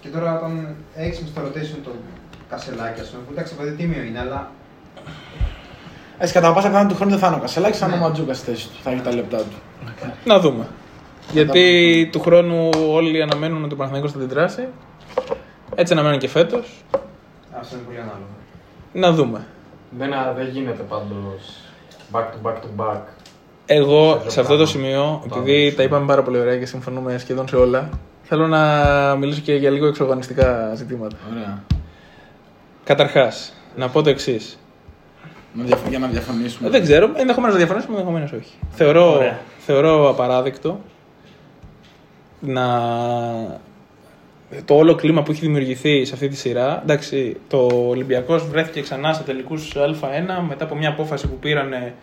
Και τώρα όταν έχεις στο rotation τον κασελάκι, α πούμε, που εντάξει, παιδί τίμιο είναι, αλλά Έτσι, κατά πάσα πιθανότητα του χρόνου δεν θα είναι ο Κασελάκης, θα είναι ο Ναι. Ματζούκα στη θέση του. Θα έχει τα λεπτά του. Να δούμε. Γιατί του χρόνου όλοι αναμένουν ότι ο Παναθηναϊκός θα την τράσει. Έτσι αναμένουν και φέτος. αυτό είναι πολύ ανάλογο. Να δούμε. Δεν, α, δεν γίνεται πάντως back to back to back. Εγώ Σε σε αυτό το πράγμα. σημείο, Το επειδή άδειξε. τα είπαμε πάρα πολύ ωραία και συμφωνούμε σχεδόν σε όλα, θέλω να μιλήσω και για λίγο εξοργανιστικά ζητήματα. Ωραία. Καταρχάς, να πω το εξής. Να διαφ- Για να διαφωνήσουμε. Δεν ξέρω, ενδεχομένως να διαφωνήσουμε, ενδεχομένως όχι. Θεωρώ, Ωραία. θεωρώ απαράδεκτο να. Το όλο κλίμα που έχει δημιουργηθεί σε αυτή τη σειρά. Εντάξει, το Ολυμπιακός βρέθηκε ξανά σε τελικούς Α1 μετά από μια απόφαση που πήραν ε,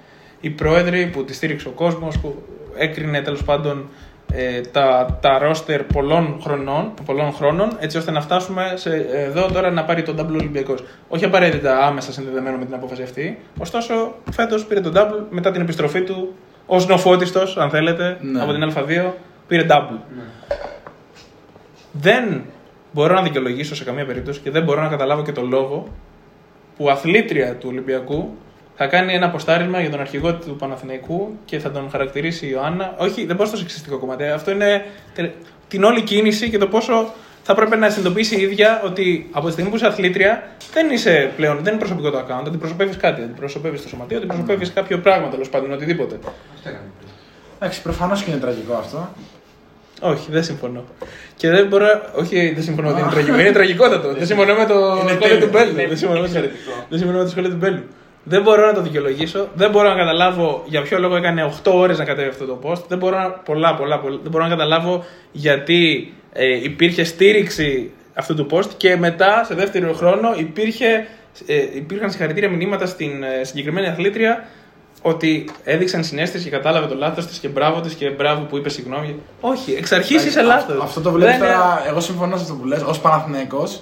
οι πρόεδροι, που τη στήριξε ο κόσμος, που έκρινε τέλος πάντων ε, τα, τα ρόστερ πολλών χρονών, πολλών χρόνων, έτσι ώστε να φτάσουμε σε, εδώ τώρα να πάρει τον Double Ολυμπιακός. Όχι απαραίτητα άμεσα συνδεδεμένο με την απόφαση αυτή. Ωστόσο, φέτος πήρε τον Double μετά την επιστροφή του ω νοφώτιστο, αν θέλετε, Ναι. από την Α2, πήρε Double. Δεν μπορώ να δικαιολογήσω σε καμία περίπτωση και δεν μπορώ να καταλάβω και το λόγο που αθλήτρια του Ολυμπιακού θα κάνει ένα αποστάρισμα για τον αρχηγό του Παναθηναϊκού και θα τον χαρακτηρίσει η Ιωάννα. Όχι, δεν πάω στο σεξιστικό κομμάτι. Αυτό είναι τε- την όλη κίνηση και το πόσο θα πρέπει να συνειδητοποιήσει η ίδια ότι από τη στιγμή που είσαι αθλήτρια δεν είσαι πλέον, δεν είναι προσωπικό το account, αντιπροσωπεύεις κάτι. Αντιπροσωπεύεις το σωματείο, αντιπροσωπεύεις κάποιο πράγμα τέλος πάντων, οτιδήποτε. Αυτό έκανε. πριν. Εντάξει, προφανώς και είναι τραγικό αυτό. Όχι, δεν συμφωνώ. Και δεν μπορώ. Όχι, δεν συμφωνώ ότι είναι τραγικό. Είναι τραγικότατο. Δεν συμφωνώ με το Είναι σχόλιο τέλειο. του Μπέλου. Είναι Δεν συμφωνώ με το- εξαιρετικό. δεν συμφωνώ με το σχόλιο του Μπέλου. Δεν μπορώ να το δικαιολογήσω. Δεν μπορώ να καταλάβω για ποιο λόγο έκανε 8 ώρες να κατέβει αυτό το post. Δεν μπορώ να, πολλά, πολλά, πολλά. Δεν μπορώ να καταλάβω γιατί ε, υπήρχε στήριξη αυτού του post και μετά, σε δεύτερο χρόνο, υπήρχε, ε, υπήρχαν συγχαρητήρια μηνύματα στην ε, συγκεκριμένη αθλήτρια ότι έδειξαν συνέστηση και κατάλαβε το λάθος της και μπράβο της και μπράβο που είπε συγγνώμη. Όχι, εξ αρχής είσαι λάθος. Αυτό το βλέπεις τώρα. Εγώ συμφωνώ σε αυτό που λες. Ω Παναθηναϊκός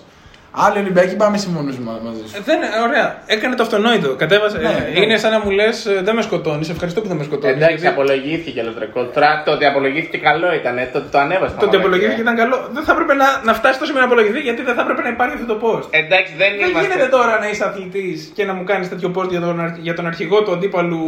Άλλοι Ολυμπιακοί πάμε συμφωνού μαζί σου. Δεν, ωραία. Έκανε το αυτονόητο. Κατέβασε. Ναι, ε, ναι. Είναι σαν να μου λες: Δεν με σκοτώνεις. Ευχαριστώ που δεν με σκοτώνεις. Εντάξει, απολογήθηκε λεπτρικό. Τώρα το ότι απολογήθηκε καλό ήταν. Το, το ανέβασε. Το ότι απολογήθηκε ήταν καλό. Δεν θα έπρεπε να, να φτάσει τόσο σημείο να απολογηθεί γιατί δεν θα έπρεπε να υπάρχει αυτό το post. Εντάξει, δεν Δεν είμαστε. γίνεται τώρα να είσαι αθλητής και να μου κάνεις τέτοιο post για τον, αρχ- για τον αρχηγό του αντίπαλου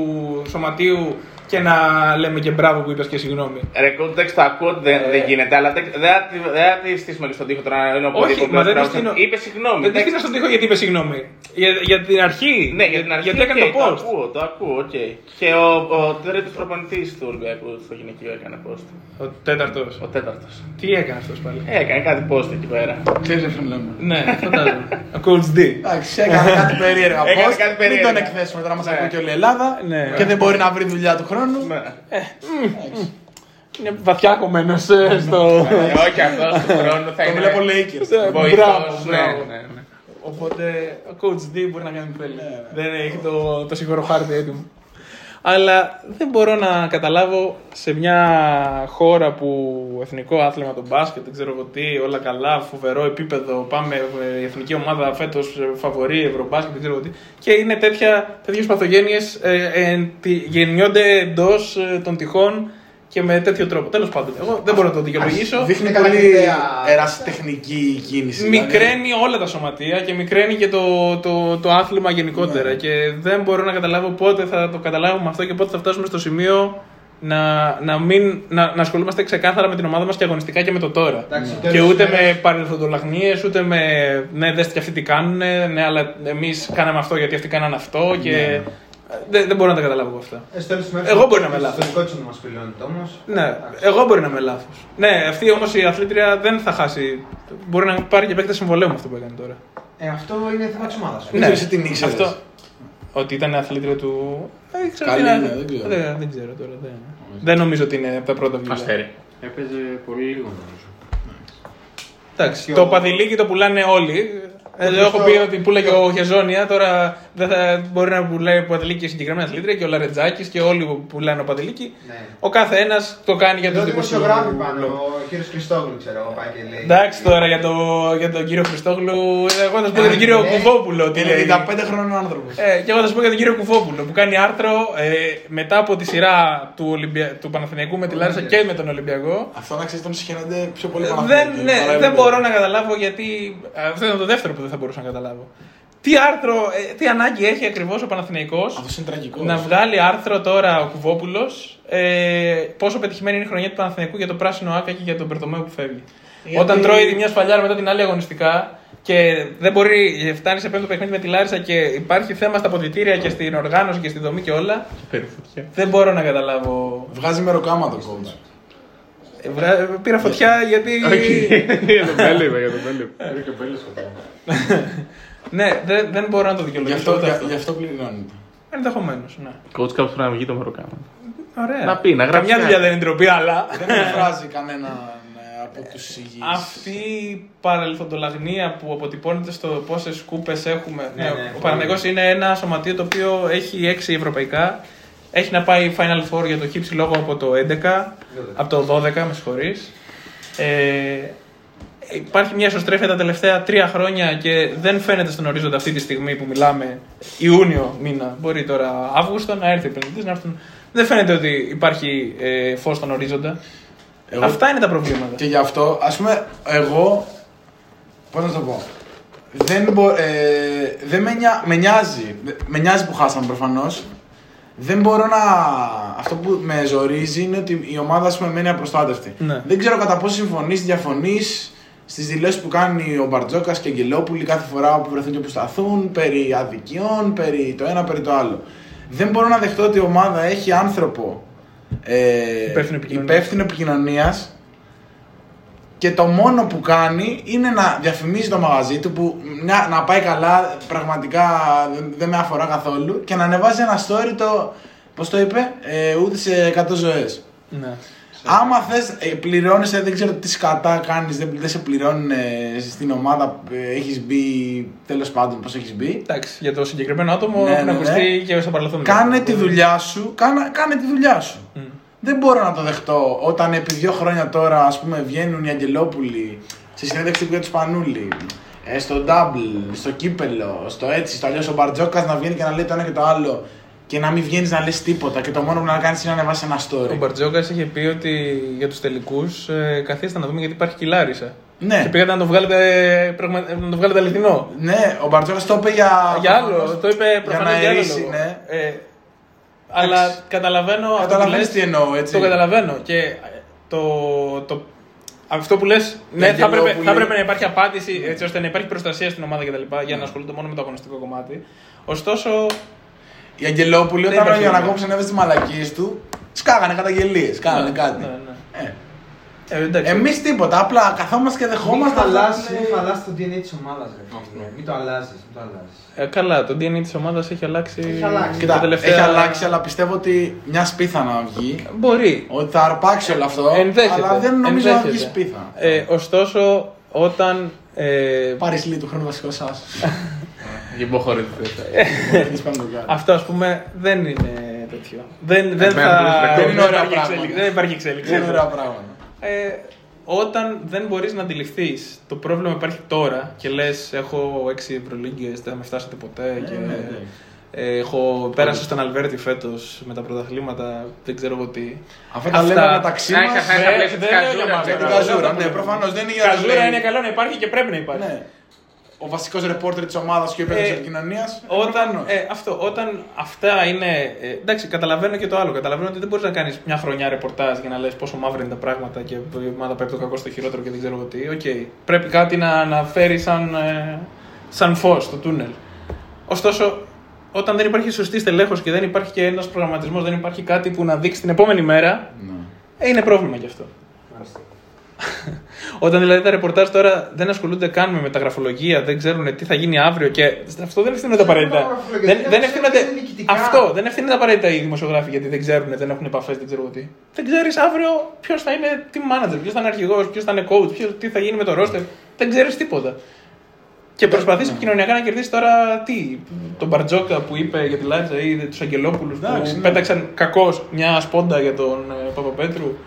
σωματείου και να λέμε και μπράβο που είπες και συγγνώμη. Ρε, εντάξει, το ακούω ότι δεν, δεν γίνεται, αλλά δεν δεν θα τη- δεν θα τη στήσουμε και στον τοίχο τώρα να είναι ο Ε. Όχι, Πόδι μα δεν τη Κομπλέ στείνω. Είπε συγγνώμη. Δεν τη εντάξει. στείλα στον τοίχο γιατί είπε συγγνώμη. Για, για την αρχή. Ναι, για την αρχή. Γιατί έκανε οκ, το post. ακούω, το ακούω, οκ. Και ο, ο τρίτο προπονητής του Ολυμπιακού στο γυναικείο έκανε post. Ο τέταρτος. Ο τέταρτος. Τι έκανε αυτός πάλι; Έκανε κάτι post εκεί πέρα. Ξέρεις αυτό που λέμε. Ναι, φαντάζομαι. Ο Coach D. Εντάξει, έκανε κάτι περίεργα. Έκανε Πώς, κάτι Μην περίεργα. τον εκθέσουμε τώρα, μας Ναι. ακούει και όλη η Ελλάδα. Ναι. Και δεν μπορεί να βρει δουλειά του χρόνου. Ναι. Είναι βαθιά κομμένος στο. Ε, Όχι αυτός του χρόνου θα Το είναι. βλέπω Lakers. Μπράβο, Βοηθός, ναι, μπράβο. ναι, ναι. Οπότε ο coach D μπορεί να κάνει ό,τι θέλει. Δεν έχει το, το σίγουρο χάρτη έτοιμο. Αλλά δεν μπορώ να καταλάβω σε μια χώρα που εθνικό άθλημα το μπάσκετ, δεν ξέρω εγώ τι, όλα καλά, φοβερό επίπεδο, πάμε ε, η εθνική ομάδα φέτος φαβορεί, ευρωμπάσκετ, δεν ξέρω εγώ τι. Και είναι τέτοια, τέτοιες παθογένειες ε, ε, τι- γεννιόνται εντός των τυχών και με τέτοιο τρόπο. Τέλος πάντων, εγώ δεν μπορώ να το δικαιολογήσω. Δείχνει Είναι πολύ κατακριτέα. ερασιτεχνική κίνηση. δηλαδή. Μικραίνει όλα τα σωματεία και μικραίνει και το, το, το άθλημα γενικότερα. Ναι. Και δεν μπορώ να καταλάβω πότε θα το καταλάβουμε αυτό και πότε θα φτάσουμε στο σημείο να, να, μην, να, να ασχολούμαστε ξεκάθαρα με την ομάδα μας και αγωνιστικά και με το τώρα. Εντάξει, στο Και τέλος ούτε της με ημέρας- παρελθοντολαγνίες, ούτε με ναι, δέστε και αυτοί τι κάνουν. Ναι, αλλά εμείς κάναμε αυτό γιατί αυτοί κάνανε αυτό. Και Ναι. Δεν, δεν μπορώ να τα καταλάβω εγώ αυτά. Ε, στο τέλος της ημέρας Εγώ το- μπορεί να είμαι το λάθος. ιστορικό της να μας πληρώνεται όμως. Ναι, Εντάξει. εγώ μπορεί να είμαι λάθος. Ναι, αυτή όμως η αθλήτρια δεν θα χάσει. Μπορεί να πάρει και παίκτες συμβολέου με αυτό που έκανε τώρα. Ε, αυτό είναι θέμα της ομάδας. Δεν ξέρω εσύ την ήξερες. Αυτό. Ότι ήταν αθλήτρια του. Ε, ξέρω Καλή τι να- είναι, δεν ξέρω. Δεν, δεν ξέρω τώρα. Δεν, δεν νομίζω ότι είναι από τα πρώτα βιβλία. Αστέρι. Έπαιζε πολύ λίγο νομίζω. Εντάξει, Και το ο- παδιλίκι το πουλάνε όλοι. Ε, Το έχω ποστό- πει ότι πουλάει και ο Χεζόνια. Τώρα δεν θα μπορεί να πουλάει ο Παντελίκη και συγκεκριμένα αθλήτρια και ο Λαρετζάκης και όλοι που πουλάνε ο Παντελίκη. Ναι. Ο κάθε ένα το κάνει για Εδώ τον δικό του δημοσιογράφοι λόγο. πάνω, ο κύριος Χριστόγλου ξέρω εγώ πάει και λέει. Εντάξει τώρα για, το, για τον κύριο Χριστόγλου, εγώ θα σου πω για τον Ε, κύριο ναι. Κουβόπουλο. Τι λέει. 95 χρόνων άνθρωπος. Ε, και εγώ θα σου πω για τον κύριο Κουβόπουλο που κάνει άρθρο ε, μετά από τη σειρά του, Ολυμπια... του Παναθηναϊκού με τη Λάρισα και με τον Ολυμπιακό. Αυτό να ξέρεις τον συγχαίρονται πιο πολύ Ε, Παναθηναϊκοί, δεν, ναι, παρά δεν Ολυμπιακοί. μπορώ να καταλάβω γιατί. Αυτό είναι το δεύτερο που δεν θα μπορούσα να καταλάβω. Τι άρθρο, ε, τι ανάγκη έχει ακριβώς ο Παναθηναϊκός Αυτό είναι τραγικός. να βγάλει άρθρο τώρα ο Κουβόπουλος ε, πόσο πετυχημένη είναι η χρονιά του Παναθηναϊκού για το πράσινο άκα και για τον Περτομέο που φεύγει. Γιατί- Όταν τρώει τη μια σφαλιάρα μετά την άλλη αγωνιστικά και δεν μπορεί, φτάνει σε πέμπτο παιχνίδι με τη Λάρισα και υπάρχει θέμα στα αποδητήρια και στην οργάνωση και στη δομή και όλα. Δεν μπορώ να καταλάβω. Βγάζει μεροκάμα το coach. Ε, βρα- Πήρα φωτιά γιατί. Για τον Μπέλι, είπα, για τον Μπέλι. ναι, δεν, δεν μπορώ να το Γι' δικαιολογήσω. αυτό, ούτε γι' αυτό. γι' αυτό πληρώνεται. Ενδεχομένως, ναι. Coach κάπου πρέπει να βγει το μεροκάμα. Ωραία. Να πει, να γράψει Καμιά ένα. δουλειά δεν είναι ντροπή, αλλά. Δεν εκφράζει κανέναν ε, από τους υγιεί. Αυτή η παρελθοντολαγνία που αποτυπώνεται στο πόσες κούπες έχουμε. Ναι, Ναι, ναι, ο πολύ. Παναγενικό είναι ένα σωματείο το οποίο έχει έξι ευρωπαϊκά. Έχει να πάει Final Four για το χύψη λόγο από το 11, από το 12, με συγχωρείς. Ε, υπάρχει μια ισοστρέφεια τα τελευταία τρία χρόνια και δεν φαίνεται στον ορίζοντα αυτή τη στιγμή που μιλάμε Ιούνιο μήνα. Μπορεί τώρα Αύγουστο να έρθει ο επενδυτής να έρθουν. Δεν φαίνεται ότι υπάρχει ε, φως στον ορίζοντα. Εγώ- Αυτά είναι τα προβλήματα. Και γι' αυτό, ας πούμε, εγώ. Πώς να το πω. Δεν, μπο, ε, δεν με, νοιά- με νοιάζει. Με νοιάζει που χάσαμε προφανώς. Δεν μπορώ να. Αυτό που με ζορίζει είναι ότι η ομάδα ας πούμε, μένει απροστάτευτη. Ναι. Δεν ξέρω κατά πόσο συμφωνείς, διαφωνείς στις δηλώσεις που κάνει ο Μπαρτζόκας και η Αγγελόπουλη κάθε φορά που βρεθούν και που σταθούν περί αδικιών, περί το ένα, περί το άλλο. Δεν μπορώ να δεχτώ ότι η ομάδα έχει άνθρωπο ε, Υπεύθυνο επικοινωνίας. υπεύθυνο επικοινωνίας και το μόνο που κάνει είναι να διαφημίζει το μαγαζί του που να, να πάει καλά, πραγματικά δεν, δεν με αφορά καθόλου και να ανεβάζει ένα story το, πώς το είπε, ε, ούτε σε 100 ζωές. Ναι. Άμα θες, πληρώνεσαι, δεν ξέρω τι σκατά κάνεις, δεν, δεν σε πληρώνουν ε, στην ομάδα, ε, έχεις μπει, τέλος πάντων, πώς έχεις μπει. Εντάξει, για το συγκεκριμένο άτομο Ναι, έχουν ναι, ναι. ακουστεί και στο παρελθόν. Κάνε τη δουλειά σου, κάνε, κάνε τη δουλειά σου. Μμ. Δεν μπορώ να το δεχτώ όταν επί δύο χρόνια τώρα ας πούμε βγαίνουν οι Αγγελόπουλοι στη συνέντευξη του Σπανούλη, ε, στο double, στο κύπελο, στο έτσι, στο αλλιώς ο Μπαρτζόκας να βγαίνει και να λέει το ένα και το άλλο και να μην βγαίνεις να λες τίποτα και το μόνο που να κάνεις είναι να ανεβάσεις ένα Ο story. Μπαρτζόκα είχε πει ότι για τους τελικούς ε, καθίστε να δούμε γιατί υπάρχει και η Λάρισα. Ναι. Και πήγατε να το βγάλετε, πραγμα... να το βγάλετε αληθινό. Ναι, ο Μπαρτζόκα το είπε για. για άλλο, το είπε για προφανώς να για άλλο. ερήσει, λόγο. ναι. Ε, αλλά καταλαβαίνω. αυτό που Καταλαβαίνεις λες, τι εννοώ, έτσι. Το καταλαβαίνω. Και ε, το, το, αυτό που λες, ναι, θα έπρεπε, Αγγελόπουλοι. θα έπρεπε να υπάρχει απάντηση έτσι ώστε να υπάρχει προστασία στην ομάδα κτλ. για να ασχολούνται μόνο με το αγωνιστικό κομμάτι. Ωστόσο, Οι Αγγελόπουλοι Δεν όταν ο υπάρχει Γιανακόπουλο ανέβασε τι μαλακίε του, σκάγανε καταγγελίες, κάνανε ναι, κάτι. ναι, ναι. Ε. Ε, εντάξει. Εμείς τίποτα, απλά καθόμαστε και Μην δεχόμαστε. αυτά χαλάσει που λέει. χαλάς το DNA της ομάδας. Μην το αλλάζεις. Μην το αλλάζεις. Ε, καλά, το DNA της ομάδας έχει αλλάξει. Έχει αλλάξει. Κοίτα, τα τελευταία- έχει αλλάξει, αλλά πιστεύω ότι μιας σπίθα να βγει. Μπορεί. Ότι θα αρπάξει όλο αυτό. Ενδέχεται. Αλλά δεν νομίζω να βγεις ενδέχεται. σπίθα. Ε, ωστόσο, όταν. Ε, Πάρει λίγο του χρόνου βασικό σας. Και υποχωρείτε. αυτό ας πούμε δεν είναι τέτοιο. τέτοιο. Δεν, δεν, Εμένα θα, δεν είναι δεν, ωραία υπάρχει πράγματα. εξέλιξη, δεν υπάρχει εξέλιξη. Είναι ωραία πράγματα. Ε, όταν δεν μπορείς να αντιληφθείς το πρόβλημα υπάρχει τώρα και λες: Έχω 6 Ευρωλίγκες, δεν θα με φτάσετε ποτέ. και, ναι, ναι. ε, έχω, πέρασα στον Αλβέρτη φέτος με τα πρωταθλήματα, δεν ξέρω εγώ τι. Αυτά τα λέμε μεταξύ Να μας. είχα χάσει τα πλαίσια της δεν λέω καζούρας, για μας, δεν Την λέω. καζούρα, ναι, προφανώς δεν είναι για να Καζούρα λέει- είναι καλό να υπάρχει και πρέπει να υπάρχει. Ναι. Ο βασικός ρεπόρτερ της ομάδας και ο υπεύθυνος Ε, επικοινωνία. Όταν, ε, αυτό, όταν αυτά είναι. Ε, εντάξει, καταλαβαίνω και το άλλο. Καταλαβαίνω ότι δεν μπορείς να κάνεις μια χρονιά ρεπορτάζ για να λες πόσο μαύρα είναι τα πράγματα και η ομάδα πρέπει το κακό στο χειρότερο και δεν ξέρω εγώ τι. Οκ. Πρέπει κάτι να, να φέρει σαν, ε, σαν φως στο τούνελ. Ωστόσο, όταν δεν υπάρχει σωστή στελέχωση και δεν υπάρχει και ένας προγραμματισμός, δεν υπάρχει κάτι που να δείξει την επόμενη μέρα, ε, είναι πρόβλημα γι' αυτό. Όταν δηλαδή τα ρεπορτάζ τώρα δεν ασχολούνται καν με μεταγραφολογία, δεν ξέρουν τι θα γίνει αύριο και αυτό δεν ευθύνονται απαραίτητα. μεταγραφολογία, Δεν, δεν δεν ξέρουν ευθύνονται. τι είναι διοικητικά. Αυτό δεν ευθύνονται απαραίτητα οι δημοσιογράφοι γιατί δεν ξέρουν, δεν έχουν επαφές, δεν ξέρω εγώ τι. Δεν ξέρεις αύριο ποιος θα είναι team manager, ποιος θα είναι αρχηγός, ποιος θα είναι coach, ποιος, τι θα γίνει με το roster. Δεν ξέρεις τίποτα. Και προσπαθείς επικοινωνιακά να κερδίσεις τώρα τι, τον Μπαρτζόκα που είπε για τη Λάτζα ή τους Αγγελόπουλους που Εντάξει, ναι. πέταξαν κακώς μια σπόντα για τον ε, Παπαπέτρου.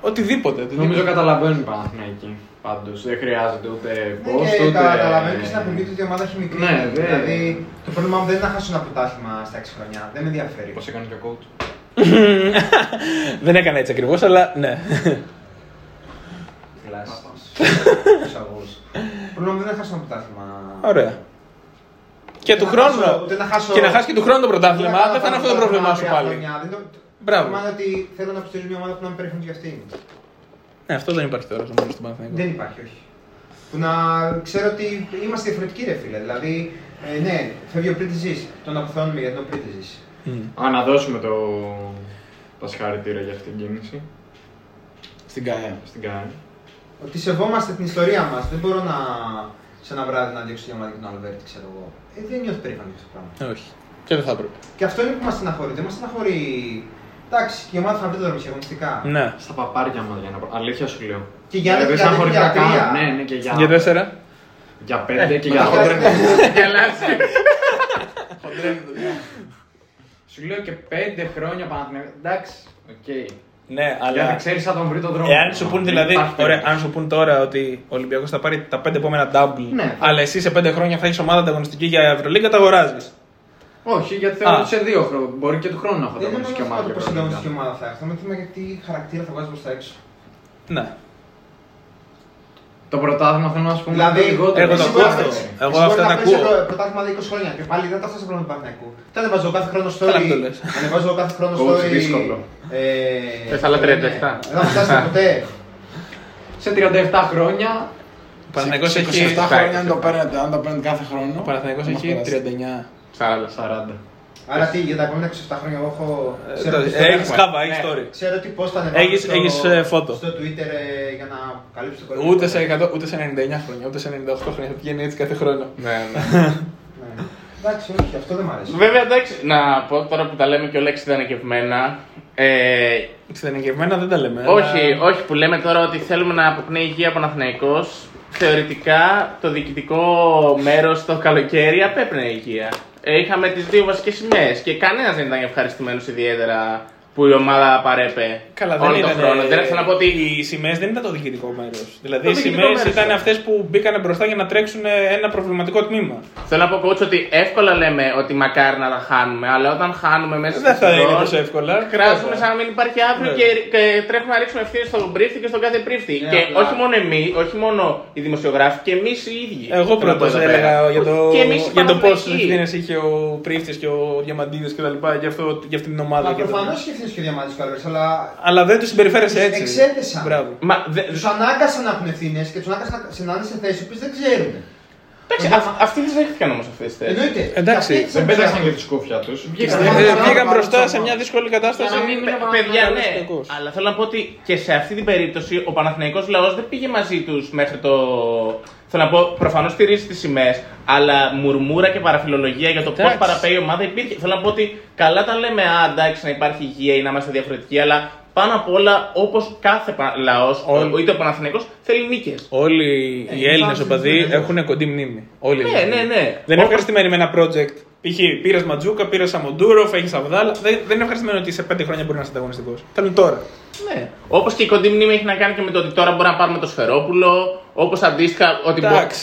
Οτιδήποτε. οτιδήποτε. Νομίζω καταλαβαίνουν οι Παναθηναϊκοί. Πάντως δεν χρειάζεται ούτε Ναι, post και ούτε. καταλαβαίνω και στην απειλή ότι η ομάδα έχει μικρή. Ναι, δε- Δηλαδή, το πρόβλημά μου δεν είναι να χάσω ένα πρωτάθλημα στα 6 χρόνια. Δεν με ενδιαφέρει. Πώς έκανε και ο coach; Δεν έκανε έτσι ακριβώς, αλλά ναι. Γλάσσες. Εισαγωγούς. Το πρόβλημα μου δεν είναι να χάσω ένα πρωτάθλημα. Ωραία. Και του να χρόνου. χάσω- ούτε να χάσω- Και να χάσει και του χρόνου το πρωτάθλημα, Ούτε να δεν θα είναι αυτό το χάσω πρόβλημά σου τρία πάλι. Χρόνια. Δεν το- Μπράβο. Το θέμα είναι ότι θέλω να υποστηρίζω μια ομάδα που να με περιφέρουν για αυτήν. Ναι, αυτό δεν υπάρχει τώρα στο μόνο του Παναθηναϊκού. Δεν υπάρχει, όχι. Που να ξέρω ότι είμαστε διαφορετικοί, ρε φίλε. Δηλαδή, ε, ναι, φεύγει ο πριν τη ζήσει. Τον αποθεώνουμε γιατί τον πριν τη ζήσει. Α, να δώσουμε το... τα συγχαρητήρια για αυτή την κίνηση Στην ΚΑΕ. στην ΚΑΕ. Ότι σεβόμαστε την ιστορία μας. Δεν μπορώ να σε ένα βράδυ να διώξω τη ομάδα και τον Αλβέρτη, ξέρω εγώ. Ε, δεν νιώθω περήφανος για αυτό το πράγμα. Όχι. Και δεν θα έπρεπε. Και αυτό είναι που μας στεναχωρεί. Δεν μας στεναχωρεί. Εντάξει, και η ομάδα θα βρει το δρόμο αγωνιστικά. Ναι. Στα παπάρια μα για να πω- Αλήθεια σου λέω. Και για Ε, να δεν για να- στεναχωρεί για καν. τρία. Ναι, ναι, και για, Για τέσσερα. για πέντε και με για τα χοντρένια. Γελάσαι. Χοντρένια, παιδιά. Σου λέω και πέντε χρόνια Παναθηναϊκό. Εντάξει, οκ. Ναι, Αλλά αλλά. ξέρεις θα τον βρει τον δρόμο. Εάν σου πούν Δεν δηλαδή, υπάρχει ωραία, περίπτωση. αν σου πούν τώρα ότι ο Ολυμπιακός θα πάρει τα πέντε επόμενα double, Ναι. αλλά εσύ σε πέντε χρόνια θα έχεις ομάδα ανταγωνιστική για Ευρωλίγκα, τα αγοράζεις. Όχι, γιατί θεωρώ Α. ότι σε δύο χρόνια. Μπορεί και του χρόνου να έχω Δεν είναι ανταγωνιστική μόνο ομάδα. αυτό για πώ Ευρωλίγκα. η ομάδα θα έχει. Το θέμα γιατί χαρακτήρα θα βγάζει προς τα έξω. Ναι. Το πρωτάθλημα θέλω να σου πω Δηλαδή, λιγότερο. εγώ το εσύ ακούω μπορεί αυτό. να παίξεις- Εγώ εσύ αυτά μπορεί τα να παίξεις ακούω. το Πρωτάθλημα 20 χρόνια και πάλι δεν τα φτάσει πρόβλημα του Παναθηναϊκού. Τι ανεβάζω κάθε χρόνο Καλά story. που το λες. Ανεβάζω κάθε χρόνο Coach, story. δύσκολο. Ε, Θες άλλα 37. Δεν θα φτάσει ποτέ. Σε 37 χρόνια Ο Παναθηναϊκός Σε έχει. 27 χρόνια αν το παίρνετε, αν το παίρνετε κάθε χρόνο. Ο Παναθηναϊκός θα μας έχει περάσει. 39. 40. 40. Άρα τι, για τα επόμενα 27 χρόνια εγώ έχω. Ε, ξέρω το- τι Έχεις story. χάβα, Ναι. έχεις story. Ξέρω τι πώ θα ανεβάσω Έχεις- στο- έχεις, ε, φώτο. στο Twitter ε, για να καλύψω το κορίτσι. Ούτε σε, 100, ούτε σε 99 χρόνια, ούτε σε 98 χρόνια. Θα πηγαίνει έτσι κάθε χρόνο. Ναι, ναι. Ναι. Εντάξει, όχι, αυτό δεν μ' αρέσει. Βέβαια, εντάξει, να πω τώρα που τα λέμε και όλα εξειδανικευμένα. Ε, Ξενικευμένα δεν τα λέμε. όχι, αλλά- όχι, που λέμε τώρα ότι θέλουμε να αποκτήσει υγεία Παναθηναϊκός. Θεωρητικά το διοικητικό μέρος το καλοκαίρι απέπνεε υγεία. Ε, είχαμε τις δύο βασικές σημαίες και κανένας δεν ήταν ευχαριστημένος ιδιαίτερα που η ομάδα παρέπε Καλά, δεν όλο ήταν. τον χρόνο. Δεν θέλω να πω ότι Οι σημαίες δεν ήταν το διοικητικό μέρος. Δηλαδή, Το οι διοικητικό σημαίες μέρος ήταν ήταν. αυτές που μπήκαν μπροστά για να τρέξουν ένα προβληματικό τμήμα. Θέλω να πω, coach, ότι εύκολα λέμε ότι μακάρι να τα χάνουμε, αλλά όταν χάνουμε μέσα Δεν στη θα είναι σεζόν, τόσο εύκολα. Κράζουμε Βέβαια. σαν να μην υπάρχει αύριο Ναι. και, και τρέχουμε να ρίξουμε ευθύνες στον πρίφτη και στον κάθε πρίφτη. Ναι, και απλά. όχι μόνο εμείς, όχι μόνο οι δημοσιογράφοι, και εμείς οι ίδιοι. Εγώ Θέλω να πω πρώτα εδώ πέρα. έλεγα για το, Και εμείς οι για το πόσες Παναθηναϊκοί. ευθύνες είχε ο Πρίφτης και ο Διαμαντίδης και τα λοιπά για, αυτό, για αυτή την ομάδα. Μα και τα προφανώς λοιπά. και ευθύνες και ο Διαμάντη ο Αλβέρτη, αλλά Αλλά δεν του συμπεριφέρεσαι έτσι. Εξέθεσαν. Μπράβο. Μα δε, του ανάγκασαν να έχουν ευθύνε και τους ανάγκασαν να- σε να είναι σε θέσει που δεν ξέρουν. εντάξει, α- αυτοί δεν δέχτηκαν όμως αυτές τις θέσεις. Εννοείται. Εντάξει, Και αυτοί Δεν έτσι πέταξαν θα και τη σκούφια τους. Βγήκαν. Ε, Βγήκαν. Βγήκαν μπροστά Βγήκαν. σε μια δύσκολη κατάσταση. Για να μην είναι Παι- Παιδιά, Καλός ναι. και κακός. Αλλά θέλω να πω ότι και σε αυτή την περίπτωση ο Παναθηναϊκός λαός δεν πήγε μαζί τους μέχρι το. Θέλω να πω, προφανώς στηρίζει τις σημαίες, αλλά μουρμούρα και παραφιλολογία για το πώς Εντάξει. παραπέει η ομάδα υπήρχε. Θέλω να πω ότι καλά τα λέμε, α, εντάξει, να υπάρχει υγεία ή να είμαστε διαφορετικοί, αλλά πάνω απ' όλα όπως κάθε λαός, Όλοι- είτε ο Παναθηναϊκός, θέλει νίκες. Όλοι Ε, οι Έλληνε υπάρχουν οπαδοί συνδυασμός. έχουν κοντή μνήμη. Όλοι. Ναι, δηλαδή. ναι, ναι. Δεν είναι Όπως- ευχαριστημένοι με ένα project. Π.χ. πήρες Ματζούκα, πήρες Σαμοντούροφ, έχεις Αβδάλα. Δεν, δεν είναι ευχαριστημένοι ότι σε πέντε χρόνια μπορεί να είσαι ανταγωνιστικός. Θέλουν τώρα. Ναι. Όπως και η κοντή μνήμη έχει να κάνει και με το ότι τώρα μπορεί να πάρουμε το Σφερόπουλο. Όπως αντίστοιχα ότι μπορεί. Εντάξει.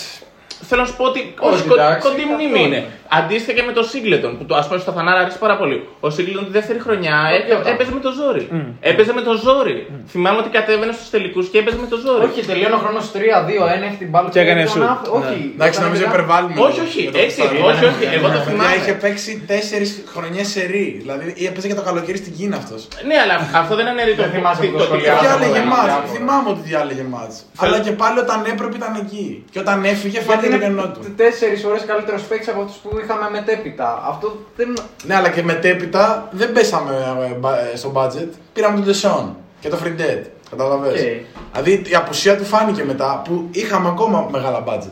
Θέλω να σου πω ότι Όχι, όχι, κο- εντάξει, κοντή αυτό μνήμη είναι. Είναι. Αντίστοιχα και με το Σίγκλετον που το ας πούμε στο Φανάρα αρέσει πάρα πολύ. Ο Σίγκλετον τη δεύτερη χρονιά έπαι- όταν. έπαιζε με το ζόρι. Έπαιζε με το ζόρι. Θυμάμαι ότι κατέβαινε στους τελικούς και έπαιζε με το ζόρι. Όχι, τελείωνε ο χρόνος 3-2-1, έχει την μπάλα Και έκανε τον σουτ. άφ- Όχι, Εντάξει, όταν νομίζω ήταν- υπερβάλλουμε. Όχι, όχι, για το έτσι, Κωνσταντίνο. όχι, όχι, εγώ το Παιδιά, θυμάμαι. είχε παίξει τέσσερις χρονιές σε ρί. Δηλαδή έπαιζε και το καλοκαίρι στην Κίνα αυτός. Ναι, αλλά αυτό δεν είναι ρητό. Δεν θυμάσαι Τι- που το το- σχολιάσαμε. Διάλεγε διάφορα, μάτς. διάφορα. Θυμάμαι ότι διάλεγε μάτς. Αλλά και πάλι όταν έπρεπε ήταν εκεί. Και όταν έφυγε Γιατί φάνηκε το είναι κενό του. τέσσερις φορέ καλύτερος παίκτης από αυτούς που είχαμε μετέπειτα. Αυτό δεν. Ναι, αλλά και μετέπειτα δεν πέσαμε ε, μπα- ε, στο budget. Πήραμε τον Τεσόν και το Free Dead. Καταλαβες. Οκ. Δηλαδή η απουσία του φάνηκε μετά που είχαμε ακόμα μεγάλα budget.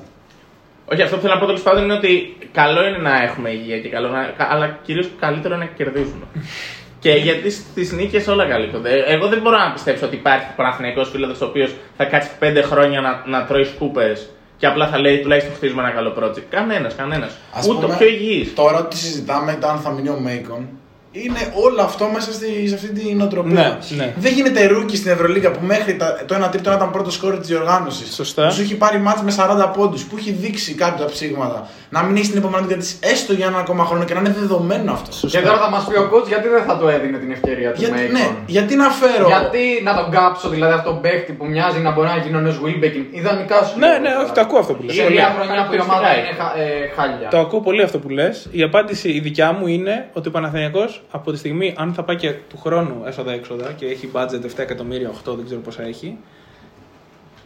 Όχι, αυτό που θέλω να πω τέλος πάντων είναι ότι καλό είναι να έχουμε υγεία και καλό να... αλλά κυρίως καλύτερο είναι να κερδίζουμε. και γιατί στις νίκες όλα καλύπτονται. Εγώ δεν μπορώ να πιστέψω ότι υπάρχει Παναθυναϊκό φίλος ο οποίος θα κάτσει πέντε χρόνια να, να τρώει σκούπες και απλά θα λέει τουλάχιστον χτίζουμε ένα καλό project. Κανένας, κανένας. Ας Ούτε ο πούμε, πιο υγιής. Τώρα ότι συζητάμε το αν θα μείνει ο Μέικον, είναι όλο αυτό μέσα στη, σε αυτή τη νοοτροπία. Ναι, ναι. Δεν γίνεται ρούκι στην Ευρωλίγα που μέχρι τα, το 1 τρίτο ήταν πρώτος σκόρερ της διοργάνωσης. Σωστά. Που σου έχει πάρει ματς με 40 πόντους, που έχει δείξει κάποια ψήγματα. Να μην έχεις την υπομονή έστω για ένα ακόμα χρόνο και να είναι δεδομένο αυτό. Και τώρα θα μας πει ο coach γιατί δεν θα το έδινε την ευκαιρία του Γιατί, Μέικον. ναι, γιατί να φέρω; Γιατί να τον κάψω, δηλαδή αυτόν τον παίχτη που μοιάζει να μπορεί να γίνει ο νέος Wilbekin. Ιδανικά σου Ναι, λέω ναι, τώρα. όχι, το ακούω αυτό που λες. Σε Πολύ. μια χρονιά που η ομάδα Χαρακτηριστικά είναι χα- ε, χάλια. Το ακούω πολύ αυτό που λες. Η απάντηση η δικιά μου είναι ότι ο Παναθηναϊκός από τη στιγμή, αν θα πάει και του χρόνου έσοδα-έξοδα και έχει budget 7 εκατομμύρια, 8 δεν ξέρω πόσα έχει,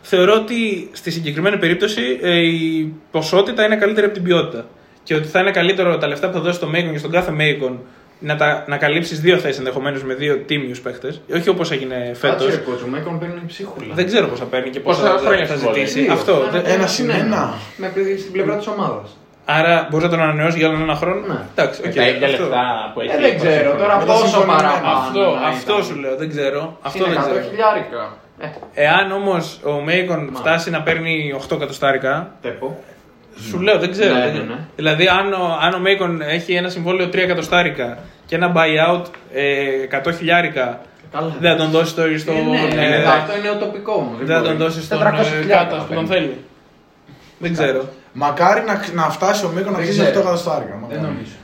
θεωρώ ότι στη συγκεκριμένη περίπτωση ε, η ποσότητα είναι καλύτερη από την ποιότητα. Και ότι θα είναι καλύτερο τα λεφτά που θα δώσει στο Μέικον και στον κάθε Μέικον να, τα, να καλύψεις δύο θέσεις ενδεχομένως με δύο τίμιους παίχτες. Όχι όπως έγινε φέτος. Κάτσε, coach, ο Μέικον παίρνει ψίχουλα. Δεν ξέρω πόσα παίρνει και πόσα Πόσα θα, χρόνια θα συμβόλαιο. ζητήσει. Δύο. Αυτό. Ναι, δεν- Ένα συν ένα. Με επειδή στην πλευρά της ομάδας. Άρα μπορείς να τον ανανεώσεις για άλλον ένα χρόνο. Ναι. Εντάξει, Με οκ, τα ίδια αυτό. λεφτά που έχει. Ε, δεν ξέρω τώρα Με τα πόσο συμφωνημένα. παραπάνω. Αυτό, να αυτό ήταν. σου λέω, δεν ξέρω. Αυτό Είναι δεν 100 ξέρω. χιλιάρικα. Ε, Εάν όμως ο Μέικον φτάσει να παίρνει 8 εκατοστάρικα, τέπο. σου λέω δεν ξέρω. Ναι, δεν- ναι, ναι. Δηλαδή, αν ο, αν ο Μέικον έχει ένα συμβόλαιο 3 εκατοστάρικα και ένα buyout ε, 100 χιλιάρικα, Καλά. δεν θα τον δώσει το στο. Ε, ναι, ε, ναι, αυτό είναι utopικό όμω. δεν θα τον δώσει στον 400 ε, χιλιάρικα Κάτα που παίρνει. τον θέλει. Δεν ξέρω. Μακάρι να, να φτάσει ο Μίκο να Δεν χτίσει 8 ξέρω. εκατοστάρικα. Δεν μακάρι. νομίζω.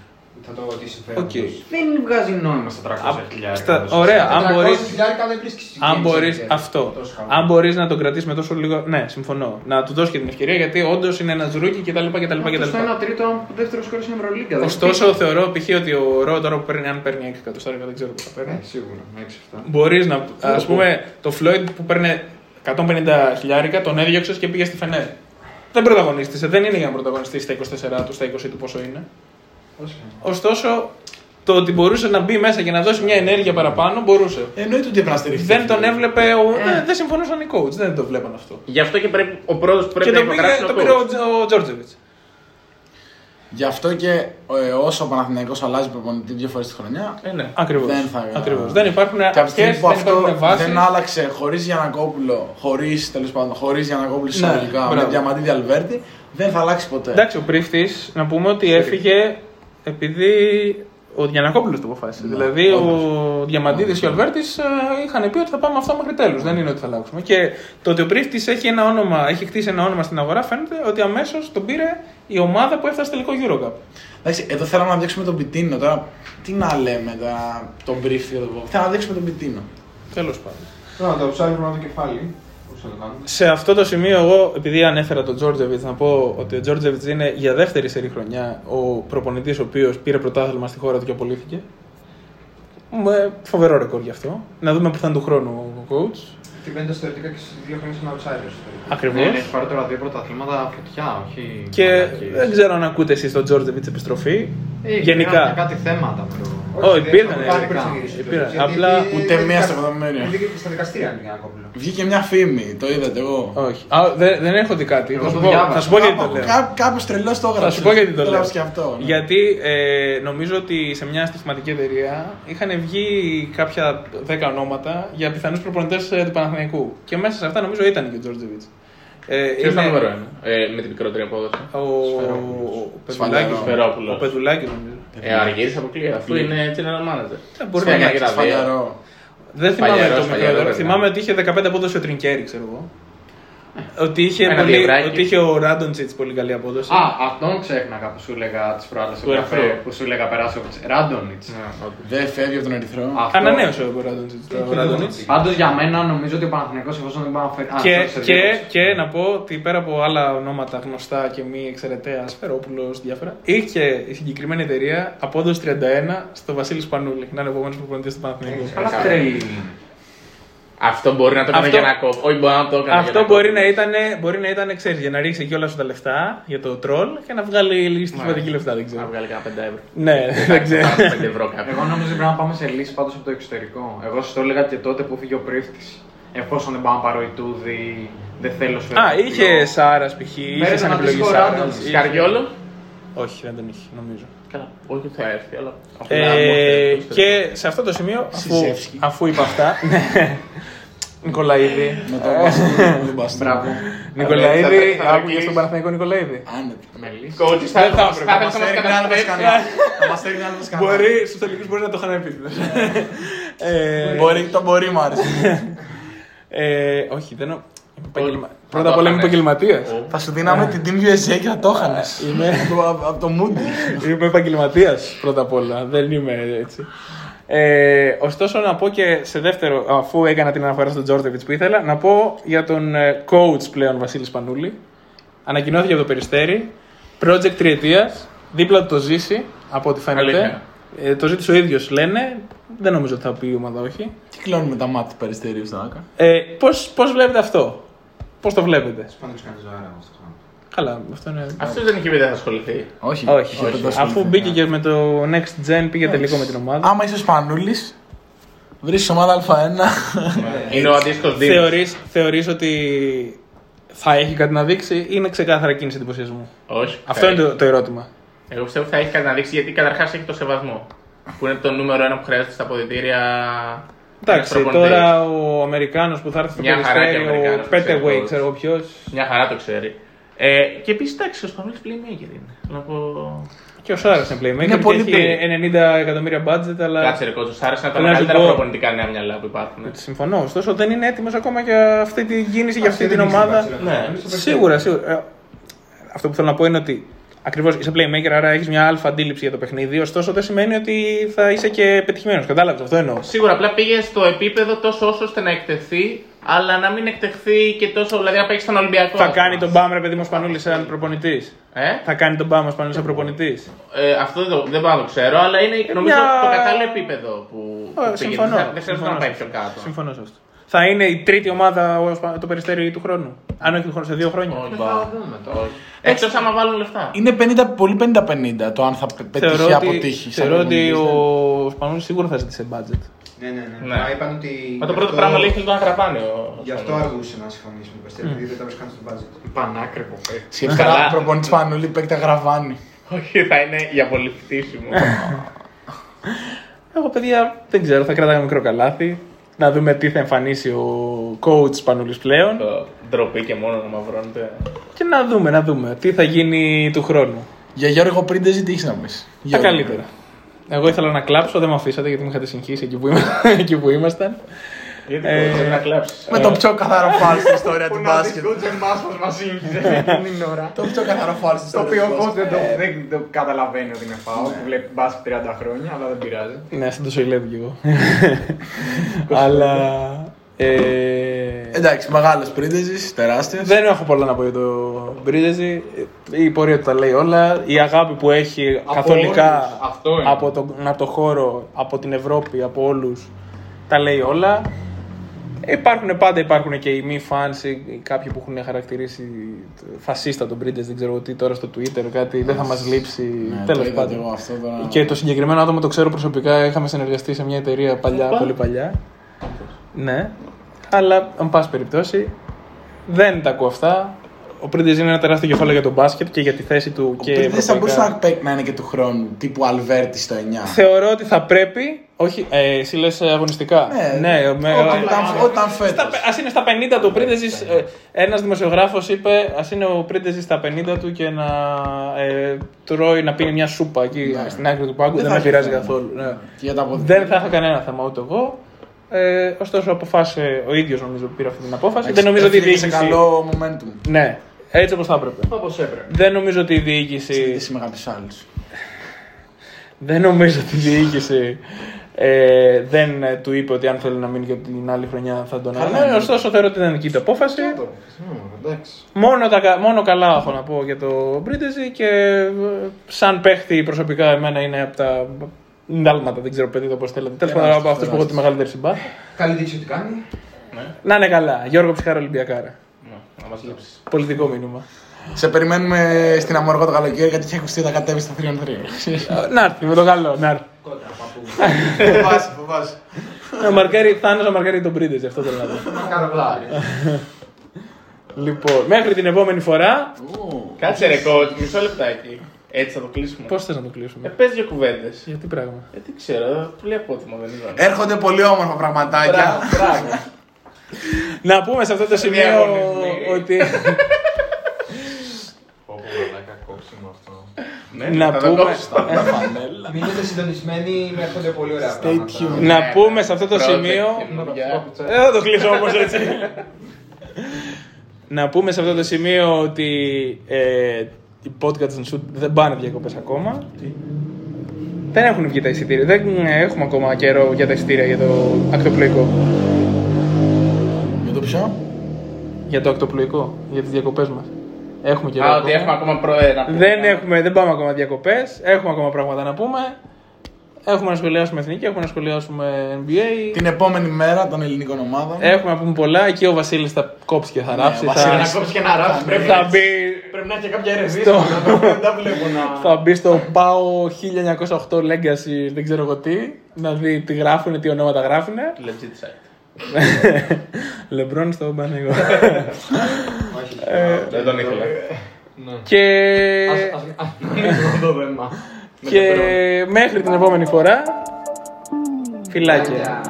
Θα το ότι συμφέρει. Οκ. Δεν βγάζει νόημα στα 300 Α, χιλιάρικα. στα- δώσεις. Ωραία, αν 400 μπορείς- χιλιάρικα δεν βρίσκεις Αν game μπορεί. changer. Αυτό. Τόσο χαμηλό. Αν μπορείς να τον κρατήσεις με τόσο λίγο. Ναι, συμφωνώ. Να του δώσεις και την ευκαιρία γιατί όντως είναι ένας ρούκι κτλ. κτλ, Αυτό Στο κτλ. 1 τρίτο δεύτερος σκόρ στην Ευρωλίγκα. δεν Ωστόσο, υπήρχε. θεωρώ π.χ. ότι ο Ρο τώρα που παίρνει, αν παίρνει 6 εκατοστάρικα, δεν ξέρω πώ θα Ε, παίρνει. Σίγουρα, 6-7. Μπορείς να. Α πούμε, το Floyd που παίρνει 150 χιλιάρικα, τον έδιωξες και πήγε στη Φενέρ. Δεν πρωταγωνίστησε, δεν είναι για να πρωταγωνιστεί στα 24 του, στα 20 του πόσο είναι. Ωστόσο, το ότι μπορούσε να μπει μέσα και να δώσει μια ενέργεια παραπάνω, μπορούσε. Εννοείται ότι έπρεπε να στηριχθεί. Δεν τον έβλεπε, ο... δεν, δεν συμφωνούσαν οι coach, δεν το βλέπαν αυτό. Γι' αυτό και πρέπει ο πρώτο που πρέπει Και να το, πήγε, υπογράψει το ο πήρε ο, coach. Τζο- ο Τζόρτζεβιτς. Γι' αυτό και ε, όσο ο Παναθηναϊκός αλλάζει προπονητή δύο φορές τη χρονιά. Ε, ναι. Ακριβώς. Δεν θα- Ακριβώς. Δεν υπάρχουν Και από τη αρχέ, στιγμή δεν που αυτό υπάρχουν βάσεις. δεν άλλαξε χωρίς Γιανακόπουλο, χωρίς τέλος πάντων, χωρίς Γιανακόπουλο Ναι, εισαγωγικά, με μπράβο. Διαμαντίδη Αλβέρτη, δεν θα αλλάξει ποτέ. Εντάξει, ο πρίφτη να πούμε ότι έφυγε επειδή ο Διανακόπουλος το αποφάσισε. Ναι, δηλαδή όντως. ο Διαμαντίδης και ο Αλβέρτης είχαν πει ότι θα πάμε αυτό μέχρι τέλους. Δεν είναι ότι θα αλλάξουμε. Και το ότι ο πρίφτης έχει, ένα όνομα, έχει χτίσει ένα όνομα στην αγορά φαίνεται ότι αμέσως τον πήρε η ομάδα που έφτασε τελικό Eurocup. Εντάξει, εδώ θέλαμε να δείξουμε τον Πιτίνο. Τώρα, τι να λέμε τώρα, τον brief και το Θέλω να δείξουμε τον Πιτίνο. Τέλος πάντων. Πρέπει να το ψάχνουμε το κεφάλι. Πώς θα το κάνουμε. Σε αυτό το σημείο, εγώ, επειδή ανέφερα τον Τζόρτζεβιτς, να πω ότι ο Τζόρτζεβιτς είναι για δεύτερη σερή χρονιά ο προπονητής ο οποίος πήρε πρωτάθλημα στη χώρα του και απολύθηκε. Με φοβερό ρεκόρ γι' αυτό. Να δούμε πού θα είναι του χρόνου ο coach. Τι μπαίνοντα θεωρητικά και στις δύο χρόνια στον outsider. Ακριβώς. Ναι, ναι, έχει πάρει τώρα δύο πρωταθλήματα φωτιά, όχι. Και μαλακίες. δεν ξέρω αν ακούτε εσείς τον Τζόρτζεβιτς επιστροφή. Ε, Γενικά. υπήρχαν Κάτι θέματα με το. Ω, υπήρχαν. δεν υπάρχει ε, προσεγγίσεις υπήρχαν. τους, γιατί Απλά. είναι Ούτε μία δικα- στο εκατομμύριο. είναι δικα- Στα δικαστήρια είναι ένα κόμπλο. Βγήκε μια φήμη, το είδατε εγώ. Όχι. Α, δεν, δεν έχω δει κάτι. Εγώ Θα σου το πω- διάβασα. Θα σου πω γιατί το λέω. Κάποιο τρελό το έγραψε. Θα σου πω γιατί το λέω. έγραψες και αυτό. ναι. Γιατί ε, νομίζω ότι σε μια στοιχηματική εταιρεία είχαν βγει κάποια 10 ονόματα για πιθανούς προπονητές του Παναθηναϊκού. Και μέσα σε αυτά νομίζω ήταν και ο Τζόρτζεβιτ. Ε, Ποιος ήταν νούμερο ένα, ε, με την μικρότερη απόδοση. Ο, ο Πεδουλάκης. Σφαλιαρό. Σφαιρόπουλος. Ο Πεδουλάκης νομίζω. Ε, ο Αργύρης αποκλείεται, αφού είναι general manager. Ε, μπορεί Σφαίρα να και είναι τα δύο. Σφαλιαρό. Δεν θυμάμαι Παλιαρός, το παλιαρός, μικρότερο. ναι. Θυμάμαι ότι είχε 15 απόδοση ο Τρινκέρι, ξέρω εγώ. Ότι είχε, Ένα πολύ, διευράκι. ότι είχε ο Ράντοντσιτ πολύ καλή απόδοση. Α, αυτόν ξέχναγα που σου έλεγα τις προάλλες Του Ερυθρού. που σου έλεγα περάσει από Ράντονιτ. Ναι, όντως. Δεν φεύγει από τον Ερυθρό. Ανανέωσε ο Ράντοντσιτ. Ο Ράντονιτς. Πάντως για μένα νομίζω ότι ο Παναθηναϊκός εφόσον δεν πάει να φέρει. Α, Και, sorry, και, Σερβίκος. και να πω ότι πέρα από άλλα ονόματα γνωστά και μη εξαιρετέα, Σφερόπουλο, διάφορα, είχε η συγκεκριμένη εταιρεία απόδοση 31 στο Βασίλης Σπανούλη. Να είναι ο επόμενος προπονητής του Παναθηναϊκού. Καλά τρελή. Αυτό μπορεί να το κάνει Αυτό- για να κόβει. Όχι, μπορεί να το κάνει. Αυτό μπορεί να ήταν, μπορεί να ήταν ξέρεις, για να ρίξει εκεί όλα σου τα λεφτά για το τρόλ και να βγάλει λίγη στοιχηματική λεφτά, δεν Να ξέρω. βγάλει κανένα 5 ευρώ. Ναι, δεν ξέρω. 5 ευρώ κάποιο. Εγώ νομίζω ότι πρέπει να πάμε σε λύση πάντως από το εξωτερικό. Εγώ σας το έλεγα και τότε που φύγε ο πρίφτης. Εφόσον δεν πάω να πάρω Ιτούδη, δεν θέλω σου. Α, είχε Σάρας π.χ. είχε Φέρε σαν τον επιλογή αντίστοιχο Σάρας. Ράντον. Σκαριόλο. Όχι, δεν τον είχε, νομίζω. Καλά, όχι θα έρθει, αλλά. αφού να μου Ε, έρθει, και σε αυτό το σημείο, αφού, Σιζεύσκι. αφού είπα αυτά. ναι. Νικολαίδη. Με τον μπαστούνι. τον μπαστούνι. Μπράβο. Νικολαίδη, θα- θα άκουγες ρωτήσεις. στον Παναθηναϊκό Νικολαίδη; Άνετα. Με λύση. Coaches θα Δεν θα θα έπρεπε. ήθελα να μας καταστρέψει. Θα μας στέλνει άλλος σκανάλι. Μπορεί, στους τελικούς μπορεί να το είχαν πει. ε, Μπορεί, το μπορεί μου άρεσε. ε, όχι, δεν. Είμαι επαγγελμα- Θα Πρώτα το απ' όλα είμαι είχαν. επαγγελματίας. Θα σου δίναμε την Team USA και θα το είχανε. Είμαι- Από το Moody. Είμαι επαγγελματίας πρώτα απ' όλα. Δεν είμαι έτσι. Ε, ωστόσο, να πω και σε δεύτερο, αφού έκανα την αναφορά στον Τζόρτεβιτ που ήθελα, να πω για τον ε, coach πλέον Βασίλης Πανούλη. Ανακοινώθηκε από το περιστέρι. Project τριετίας. Δίπλα του το ζήσει, από ό,τι φαίνεται. Αλήθεια. Ε, το ζήτησε ο ίδιος, λένε. Δεν νομίζω ότι θα πει η ομάδα όχι. Κυκλώνουμε τα μάτια του περιστέριου στον Άκα. Ε, πώς, πώς βλέπετε αυτό, Πώς το βλέπετε; Πάντως κάνει ζωάρα όμως το κάνω. Καλά, αυτό είναι. Αυτό δεν είχε πει δεν θα ασχοληθεί. Όχι. Όχι, δεν το αφού ασχοληθούμε. μπήκε και με το Next Gen, πήγε τελικό με την ομάδα. Άμα είσαι Σπανούλης, βρίσκεις ομάδα Α1. Είναι ο αντίστοιχος Δήμος. Θεωρείς, θεωρείς ότι θα έχει κάτι να δείξει ή είναι ξεκάθαρα κίνηση εντυπωσιασμού; Όχι. Αυτό θα είναι το, το ερώτημα. Εγώ πιστεύω ότι θα έχει κάτι να δείξει γιατί καταρχάς έχει το σεβασμό. Που είναι το νούμερο ένα που χρειάζεται στα αποδητήρια. Εντάξει, ένας προπονητής. τώρα ο Αμερικάνος που θα έρθει στο Μια χαρά και περιστέρι, ο Αμερικάνος, ξέρω Πέτεγουέι, εγώ. ξέρω εγώ ποιος. Μια χαρά το ξέρει. Ε, και επίσης εντάξει, ο Σπανούλης playmaker είναι. Να πω. Και ο Σάρας είναι playmaker. Είναι και πολύ έχει 90 εκατομμύρια budget, αλλά. Κάτσε ρε κότσο, άρεσε να τα Θέλω να σου μεγαλύτερα πω- προπονητικά νέα μυαλά που υπάρχουν. Συμφωνώ. Ωστόσο δεν είναι έτοιμος ακόμα για αυτή τη κίνηση, για αυτή την ομάδα. Ναι. Σίγουρα, σίγουρα. Ε, Αυτό που θέλω να πω είναι ότι ακριβώς είσαι playmaker, άρα έχεις μια αλφα αντίληψη για το παιχνίδι. Ωστόσο δεν σημαίνει ότι θα είσαι και πετυχημένος. Κατάλαβες, αυτό εννοώ. Σίγουρα απλά πήγε στο επίπεδο τόσο όσο ώστε να εκτεθεί, αλλά να μην εκτεθεί και τόσο. Δηλαδή να παίξει στον Ολυμπιακό. Θα ας πούμε. κάνει τον Μπάμ, ρε παιδί μου, Σπανούλης σαν προπονητής. Ε; Θα κάνει τον Μπάμ, Σπανούλης σαν προπονητής. Ε, αυτό δεν, το, δεν μπορώ να το ξέρω, αλλά είναι νομίζω μια- το κατάλληλο επίπεδο που, που πήγε. Συμφωνώ. Δεν- Δεν ξέρω Συμφωνώ να πάει σε πιο αυτό. κάτω. Συμφωνώ σε αυτό. Θα είναι η τρίτη ομάδα ο Σπα- το περιστέρι του χρόνου. Αν όχι του χρόνου, σε δύο χρόνια. Όχι, Θα δούμε τώρα. Εκτός άμα βάλουν λεφτά. Είναι 50, πολύ 50-50 το αν θα πε- πετύχει ή Θεωρώ ότι, αποτύχει. σαν θεωρώ ότι προπονητής. ο Σπανούλης σίγουρα θα ζητήσει budget. Ναι, ναι, ναι. Ναι. Μα είπαν ότι. Μα το γι' πρώτο αυτό- πράγμα λέει θέλει να γραπάνε. ο- Γι' αυτό αργούσε να συμφωνήσει με το Περιστέρι, γιατί δεν τα βρίσκαν στο budget. Πανάκριβο παίκτη. Σκέψτε Καλά. ένα προπονητή Σπανούλη παίκτη γραβάνι. Όχι, θα είναι για πολύ φτύσιμο. Εγώ, παιδιά, δεν ξέρω, θα κρατάμε μικρό καλάθι. Να δούμε τι θα εμφανίσει ο coach Σπανούλης πλέον. Το Ντροπή και μόνο να μαυρώνεται. Και να δούμε, να δούμε τι θα γίνει του χρόνου. Για Γιώργο Πρίντεζη τι έχει να πεις. Τα καλύτερα. Εγώ ήθελα να κλάψω, δεν με αφήσατε γιατί με είχατε συγχύσει εκεί που, είμα- εκεί που ήμασταν. Γιατί Ε, πρέπει να κλάψει. Με το πιο καθαρό φάλς στην ιστορίας του μπάσκετ. εμάς πως μας σύγχυσε εκείνη την ώρα. Το πιο καθαρό φάλς στην Το ιστορίας οποίο του ο μπάσκετ. δεν το, δεν το καταλαβαίνει ότι είναι φάουλ, που βλέπει μπάσκετ 30 χρόνια, αλλά δεν πειράζει. Ναι, δεν το σοηλεύω κι εγώ. Αλλά. Ε, Εντάξει, μεγάλο Πρίντεζη, τεράστιο. δεν έχω πολλά να πω για το Μπρίζεζι. Η πορεία του τα λέει όλα. Η αγάπη που έχει Από καθολικά όλους. Αυτό είναι. από τον από το χώρο, από την Ευρώπη, από όλους. Τα λέει όλα. Υπάρχουν πάντα υπάρχουν και οι μη fans, οι- οι κάποιοι που έχουν χαρακτηρίσει φασίστα τον Πρίντες, δεν ξέρω τι τώρα στο Twitter, κάτι δεν θα μας λείψει. Ναι, το τέλος είδα πάντων. και εγώ αυτό τώρα. Και το συγκεκριμένο άτομο το ξέρω προσωπικά, είχαμε συνεργαστεί σε μια εταιρεία παλιά, Οπα. πολύ παλιά. Ναι, αλλά εν πάση περιπτώσει δεν τα ακούω αυτά. Ο Πρίντες είναι ένα τεράστιο κεφάλαιο για τον μπάσκετ και για τη θέση του Ο και Πρίντες θα μπορούσε ευρωπαϊκά. να, παί- να είναι και του χρόνου, τύπου Αλβέρτη στο 9. Θεωρώ ότι θα πρέπει. Όχι, ε, εσύ λες αγωνιστικά. Ναι, με, όταν, ήταν- όταν φέτος. Στα, ας είναι στα 50 του ο Πρίντεζης, ε, ένας δημοσιογράφος είπε ας είναι ο Πρίντεζης στα 50 του και να ε, τρώει, να πίνει μια σούπα εκεί στην άκρη του πάγκου, δεν, θα με έχει πειράζει θέμα. καθόλου. Ναι. Και για τα αποδητήρια. Δεν θα είχα κανένα θέμα ούτε εγώ. Ε, ωστόσο αποφάσισε ο ίδιος νομίζω που πήρε αυτή την απόφαση. Εντάξει, δεν νομίζω ότι η έφυγε σε διοίκηση... καλό momentum. Ναι, έτσι όπως θα έπρεπε. Όπως έπρεπε. Δεν νομίζω ότι η διοίκηση... Συζήτηση με κάποιους άλλους. Δεν νομίζω ότι η διοίκηση ε, δεν ε, του είπε ότι αν θέλει να μείνει και την άλλη χρονιά θα τον Καλά, ανέβει. ναι. Ωστόσο θεωρώ ότι ήταν δική του απόφαση. Εντάξει. Μόνο, τα, κα- μόνο καλά έχω να πω για το Μπρίτεζι και ε, σαν παίχτη προσωπικά εμένα είναι από τα ντάλματα, δεν ξέρω παιδί το πώς θέλετε. Τέλος πάντων από αυτούς που έχω τη μεγαλύτερη συμπάθεια. Καλή δείξη ότι κάνει. Να είναι καλά. Γιώργο Ψυχάρα Ολυμπιακάρα. Ναι, Να μας λείψεις. Πολιτικό μήνυμα. Σε περιμένουμε στην Αμοργό το καλοκαίρι γιατί είχε ακουστεί ότι θα κατέβει στα 3 3. να έρθει με το καλό, να έρθει. Φοβάσαι, φοβάσαι. Να μαρκάρει, θα είναι να μαρκάρει τον Μπρίτεζι, αυτό θέλω να πω. Να κάνω πλάι. λοιπόν, μέχρι την επόμενη φορά. Κάτσε ρε coach, μισό λεπτάκι. Έτσι θα το κλείσουμε. Πώς θες να το Ε, κλείσουμε. πες δύο κουβέντες. Για τι πράγμα; Ε, τι ξέρω, πολύ απότιμο δεν είδα. Έρχονται πολύ όμορφα πραγματάκια. Μπράβο, μπράβο. Να πούμε σε αυτό το σημείο Διαγωνισμοί. ότι. Πω, πω, μαλάκα, κόψιμο αυτό. Ναι, να θα το πούμε. κόψεις τώρα. Μείνετε συντονισμένοι, με έρχονται πολύ ωραία Stay πράγματα. tuned. Να Ναι, πούμε ναι. σε αυτό το Project σημείο. καινούργια. Δεν θα το κλείσω όμω έτσι. Να πούμε σε αυτό το σημείο ότι ε, οι podcast and shoot δεν πάνε διακοπές ακόμα. Δεν έχουν βγει τα εισιτήρια. Δεν έχουμε ακόμα καιρό για τα εισιτήρια για το ακτοπλοϊκό. Για το ποιο; Για το ακτοπλοϊκό, για τις διακοπές μας. Έχουμε καιρό. Α, ακόμα. ότι έχουμε ακόμα προέρα. Δεν, έχουμε, δεν πάμε ακόμα διακοπές. Έχουμε ακόμα πράγματα να πούμε. Έχουμε να σχολιάσουμε εθνική, έχουμε να σχολιάσουμε NBA. Την επόμενη μέρα των ελληνικών ομάδων. Έχουμε να πούμε πολλά. Εκεί ο Βασίλης θα κόψει και θα ράψει. ο θα, Βασίλης. Να κόψει και να ράψει. Πρέπει θα να μπει Πρέπει να έχει κάποια ερευνήτρια. Δεν τα βλέπω να. Θα μπει στο ΠΑΟ 1908 Legacy, δεν ξέρω εγώ τι, να δει τι γράφουν, τι ονόματα γράφουν. Legit site. Λεμπρόν στο Παναγιώ. Δεν τον ήθελα. και Ας- ας- ας- να ανοίγουμε το δέμα. Με το και τρόπο. μέχρι την επόμενη φορά, φιλάκια.